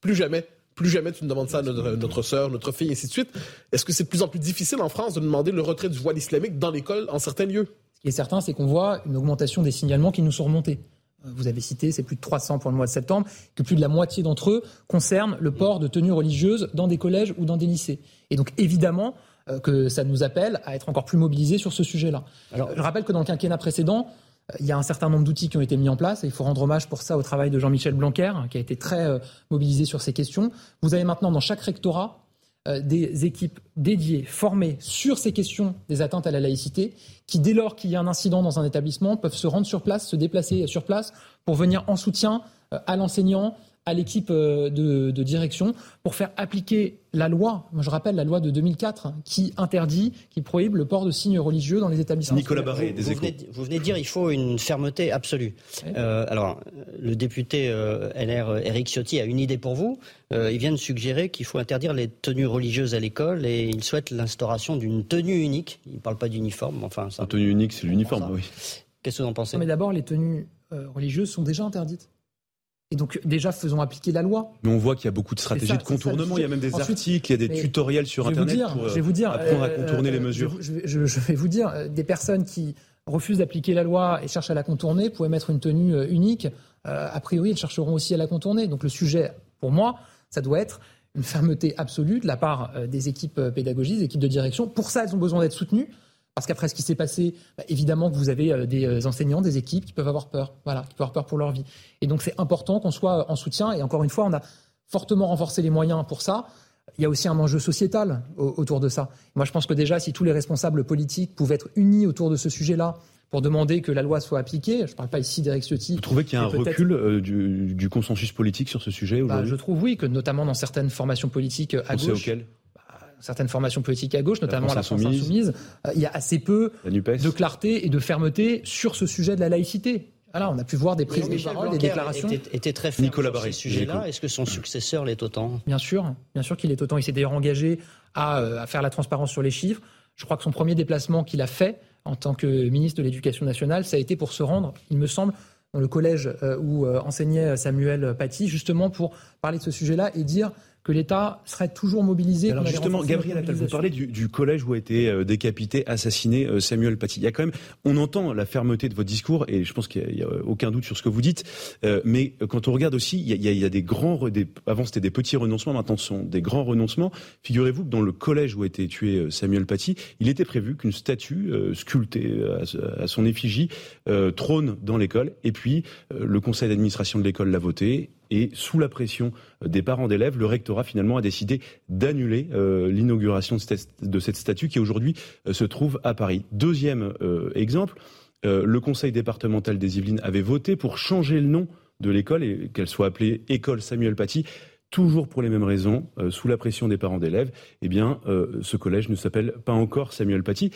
E: plus jamais plus jamais tu ne demandes ça à notre, notre soeur, notre fille, et ainsi de suite. Est-ce que c'est de plus en plus difficile en France de demander le retrait du voile islamique dans l'école en certains lieux?
C: Ce qui est certain, c'est qu'on voit une augmentation des signalements qui nous sont remontés. Euh, vous avez cité, c'est plus de 300 pour le mois de septembre, que plus de la moitié d'entre eux concernent le port de tenues religieuses dans des collèges ou dans des lycées. Et donc évidemment euh, que ça nous appelle à être encore plus mobilisés sur ce sujet-là. Je rappelle que dans le quinquennat précédent, il y a un certain nombre d'outils qui ont été mis en place et il faut rendre hommage pour ça au travail de Jean-Michel Blanquer, qui a été très euh, mobilisé sur ces questions. Vous avez maintenant dans chaque rectorat euh, des équipes dédiées, formées sur ces questions des atteintes à la laïcité, qui dès lors qu'il y a un incident dans un établissement peuvent se rendre sur place, se déplacer sur place pour venir en soutien euh, à l'enseignant, à l'équipe euh, de, direction pour faire appliquer la loi, je rappelle la loi de 2004, qui interdit, qui prohibe le port de signes religieux dans les établissements.
B: Nicolas Barré, des
D: vous, venez, vous venez de dire qu'il faut une fermeté absolue. Euh, alors, le député euh, LR Eric Ciotti a une idée pour vous. il vient de suggérer qu'il faut interdire les tenues religieuses à l'école et il souhaite l'instauration d'une tenue unique. Il ne parle pas d'uniforme, enfin
B: ça. Une tenue unique, c'est l'uniforme, oui.
D: Qu'est-ce que vous en pensez?
C: Mais d'abord, les tenues religieuses sont déjà interdites. Et donc déjà, faisons appliquer la loi.
B: Mais on voit qu'il y a beaucoup de stratégies de contournement. il y a même des articles, il y a des tutoriels sur Internet pour je vais vous dire, apprendre à euh, contourner les euh, mesures.
C: Je, vais vous dire, euh, des personnes qui refusent d'appliquer la loi et cherchent à la contourner pouvaient mettre une tenue unique a priori, elles chercheront aussi à la contourner. Donc le sujet, pour moi, ça doit être une fermeté absolue de la part des équipes pédagogiques, des équipes de direction. Pour ça, elles ont besoin d'être soutenues. Parce qu'après ce qui s'est passé, bah, évidemment que vous avez euh, des euh, enseignants, des équipes qui peuvent avoir peur, voilà, qui peuvent avoir peur pour leur vie. Et donc c'est important qu'on soit euh, en soutien. Et encore une fois, on a fortement renforcé les moyens pour ça. Il y a aussi un enjeu sociétal autour de ça. Moi, je pense que déjà, si tous les responsables politiques pouvaient être unis autour de ce sujet-là, pour demander que la loi soit appliquée. Je ne parle pas ici d'Eric Ciotti.
B: Vous trouvez qu'il y a un recul du, consensus politique sur ce sujet bah,
C: Je trouve oui, que notamment dans certaines formations politiques à gauche.
B: Auquel?
C: Certaines formations politiques à gauche, notamment la France, Insoumise, euh, il y a assez peu de clarté et de fermeté sur ce sujet de la laïcité. Voilà, on a pu voir des prises de parole, des déclarations.
D: Était, était très ferme Nicolas sur ce sujet-là. Est-ce que son successeur l'est autant?
C: Bien sûr, bien sûr qu'il est autant. Il s'est d'ailleurs engagé à, euh, à, faire la transparence sur les chiffres. Je crois que son premier déplacement qu'il a fait en tant que ministre de l'Éducation nationale, ça a été pour se rendre, il me semble, dans le collège euh, où enseignait Samuel Paty, justement pour parler de ce sujet-là et dire que l'État serait toujours mobilisé.
B: Alors justement, Gabriel Attal, vous parlez du, collège où a été euh, décapité, assassiné euh, Samuel Paty. Il y a quand même, on entend la fermeté de votre discours et je pense qu'il n'y a, aucun doute sur ce que vous dites. Euh, mais quand on regarde aussi, il y a, des grands, des, avant c'était des petits renoncements, maintenant ce sont des grands renoncements. Figurez-vous que dans le collège où a été tué Samuel Paty, il était prévu qu'une statue sculptée à, son effigie trône dans l'école. Et puis le conseil d'administration de l'école l'a voté et sous la pression des parents d'élèves, le rectorat finalement a décidé d'annuler euh, l'inauguration de, cette statue qui aujourd'hui euh, se trouve à Paris. Deuxième euh, exemple, le conseil départemental des Yvelines avait voté pour changer le nom de l'école et qu'elle soit appelée École Samuel Paty toujours pour les mêmes raisons, sous la pression des parents d'élèves, eh bien, ce collège ne s'appelle pas encore Samuel Paty.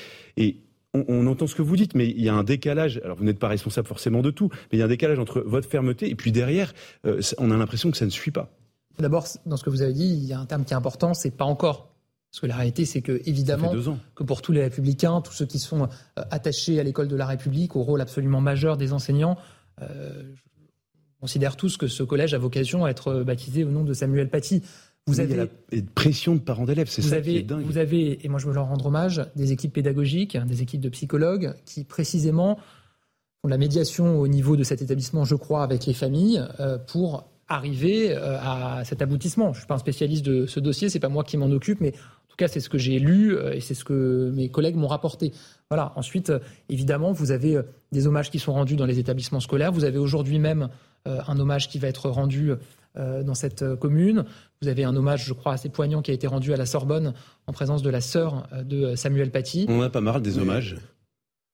B: On, entend ce que vous dites, mais il y a un décalage. Alors, vous n'êtes pas responsable forcément de tout, mais il y a un décalage entre votre fermeté et puis derrière, euh, on a l'impression que ça ne suit pas.
C: D'abord, dans ce que vous avez dit, il y a un terme qui est important, c'est pas encore. Parce que la réalité, c'est que, évidemment, que pour tous les républicains, tous ceux qui sont euh, attachés à l'école de la République, au rôle absolument majeur des enseignants, euh, considèrent tous que ce collège a vocation à être baptisé au nom de Samuel Paty.
B: Vous avez une pression de parents d'élèves, c'est ça qui est dingue.
C: Vous avez, et moi je veux leur rendre hommage, des équipes pédagogiques, des équipes de psychologues qui précisément font la médiation au niveau de cet établissement, je crois, avec les familles euh, pour arriver euh, à cet aboutissement. Je ne suis pas un spécialiste de ce dossier, c'est pas moi qui m'en occupe, mais en tout cas c'est ce que j'ai lu euh, et c'est ce que mes collègues m'ont rapporté. Voilà. Ensuite, évidemment, vous avez des hommages qui sont rendus dans les établissements scolaires. Vous avez aujourd'hui même un hommage qui va être rendu dans cette euh, commune. Vous avez un hommage, je crois, assez poignant qui a été rendu à la Sorbonne en présence de la sœur euh, de Samuel Paty.
B: On a pas mal des hommages.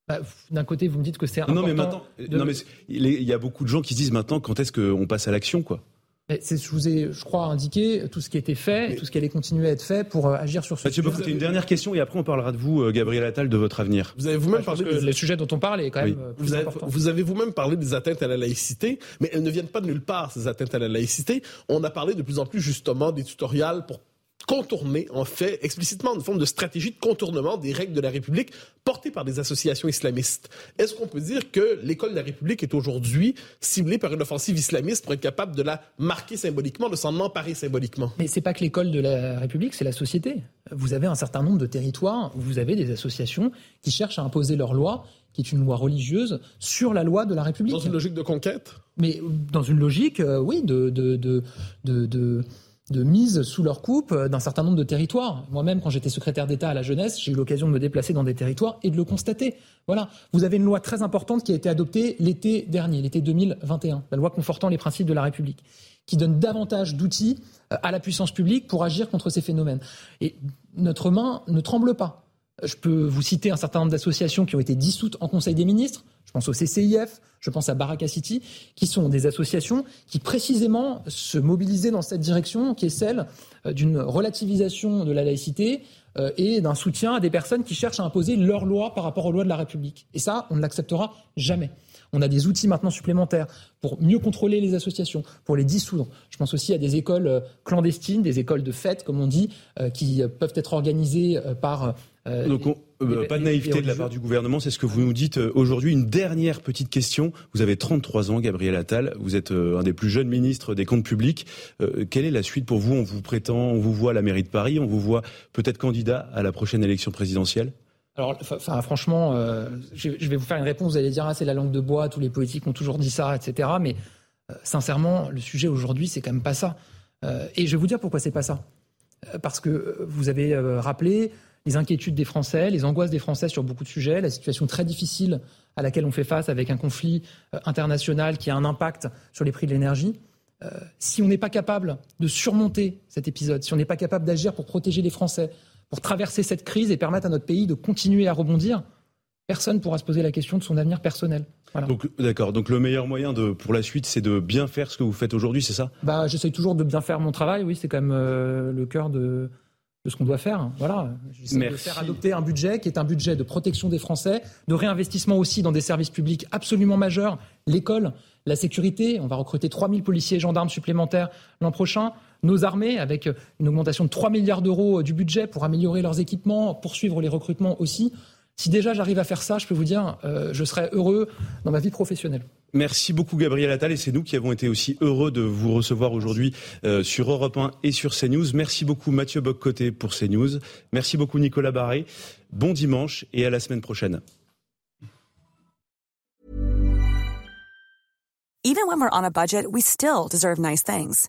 C: Bah, d'un côté, vous me dites que c'est important.
B: Non, mais maintenant, non, mais il y a beaucoup de gens qui se disent maintenant quand est-ce qu'on passe à l'action, quoi?
C: Je vous ai, je crois, indiqué tout ce qui était fait et tout ce qui allait continuer à être fait pour euh, agir sur ce
B: sujet. Mathieu une dernière question et après on parlera de vous, euh, Gabriel Attal, de votre avenir.
E: Vous avez vous-même parlé
C: des... le sujet dont on parle est quand même euh,
E: vous avez, vous avez vous-même parlé des atteintes à la laïcité, mais elles ne viennent pas de nulle part ces atteintes à la laïcité. On a parlé de plus en plus justement des tutoriels pour contourner, en fait, explicitement une forme de stratégie de contournement des règles de la République portées par des associations islamistes. Est-ce qu'on peut dire que l'école de la République est aujourd'hui ciblée par une offensive islamiste pour être capable de la marquer symboliquement, de s'en emparer symboliquement?
C: Mais c'est pas que l'école de la République, c'est la société. Vous avez un certain nombre de territoires où vous avez des associations qui cherchent à imposer leur loi qui est une loi religieuse, sur la loi de la République.
E: Dans une logique de conquête?
C: Mais dans une logique, euh, oui, de, de, de, de de mise sous leur coupe euh, d'un certain nombre de territoires. Moi-même, quand j'étais secrétaire d'État à la jeunesse, j'ai eu l'occasion de me déplacer dans des territoires et de le constater. Voilà. Vous avez une loi très importante qui a été adoptée l'été dernier, l'été 2021, la loi confortant les principes de la République, qui donne davantage d'outils euh, à la puissance publique pour agir contre ces phénomènes. Et notre main ne tremble pas. Je peux vous citer un certain nombre d'associations qui ont été dissoutes en Conseil des ministres. Je pense au CCIF, je pense à Baraka City, qui sont des associations qui précisément se mobilisaient dans cette direction, qui est celle euh, d'une relativisation de la laïcité euh, et d'un soutien à des personnes qui cherchent à imposer leurs lois par rapport aux lois de la République. Et ça, on ne l'acceptera jamais. On a des outils maintenant supplémentaires pour mieux contrôler les associations, pour les dissoudre. Je pense aussi à des écoles euh, clandestines, des écoles de fête, comme on dit, qui peuvent être organisées par
B: euh, Donc, euh, pas de naïveté de la part du gouvernement, c'est ce que vous nous dites euh, aujourd'hui. Une dernière petite question. Vous avez 33 ans, Gabriel Attal. Vous êtes un des plus jeunes ministres des comptes publics. quelle est la suite pour vous? On vous prétend, on vous voit à la mairie de Paris, on vous voit peut-être candidat à la prochaine élection présidentielle?
C: Alors, franchement, je vais vous faire une réponse. Vous allez dire, ah, c'est la langue de bois, tous les politiques ont toujours dit ça, etc. Mais sincèrement, le sujet aujourd'hui, c'est quand même pas ça. et je vais vous dire pourquoi c'est pas ça. Parce que vous avez rappelé les inquiétudes des Français, les angoisses des Français sur beaucoup de sujets, la situation très difficile à laquelle on fait face avec un conflit international qui a un impact sur les prix de l'énergie. Euh, si on n'est pas capable de surmonter cet épisode, si on n'est pas capable d'agir pour protéger les Français, pour traverser cette crise et permettre à notre pays de continuer à rebondir, personne ne pourra se poser la question de son avenir personnel.
B: Donc d'accord. Donc le meilleur moyen de, pour la suite, c'est de bien faire ce que vous faites aujourd'hui, c'est ça?
C: Bah, j'essaie toujours de bien faire mon travail. Oui, c'est quand même euh, le cœur de, de ce qu'on doit faire. Voilà. J'essaie de faire adopter un budget qui est un budget de protection des Français, de réinvestissement aussi dans des services publics absolument majeurs, l'école, la sécurité. On va recruter 3000 policiers et gendarmes supplémentaires l'an prochain. Nos armées, avec une augmentation de 3 milliards d'euros du budget pour améliorer leurs équipements, poursuivre les recrutements aussi. Si déjà j'arrive à faire ça, je peux vous dire, euh, je serai heureux dans ma vie professionnelle.
B: Merci beaucoup Gabriel Attal et c'est nous qui avons été aussi heureux de vous recevoir aujourd'hui euh, sur Europe 1 et sur CNews. Merci beaucoup Mathieu Boccoté pour CNews. Merci beaucoup Nicolas Barré. Bon dimanche et à la semaine prochaine.
F: Even when we're on a budget, we still deserve nice things.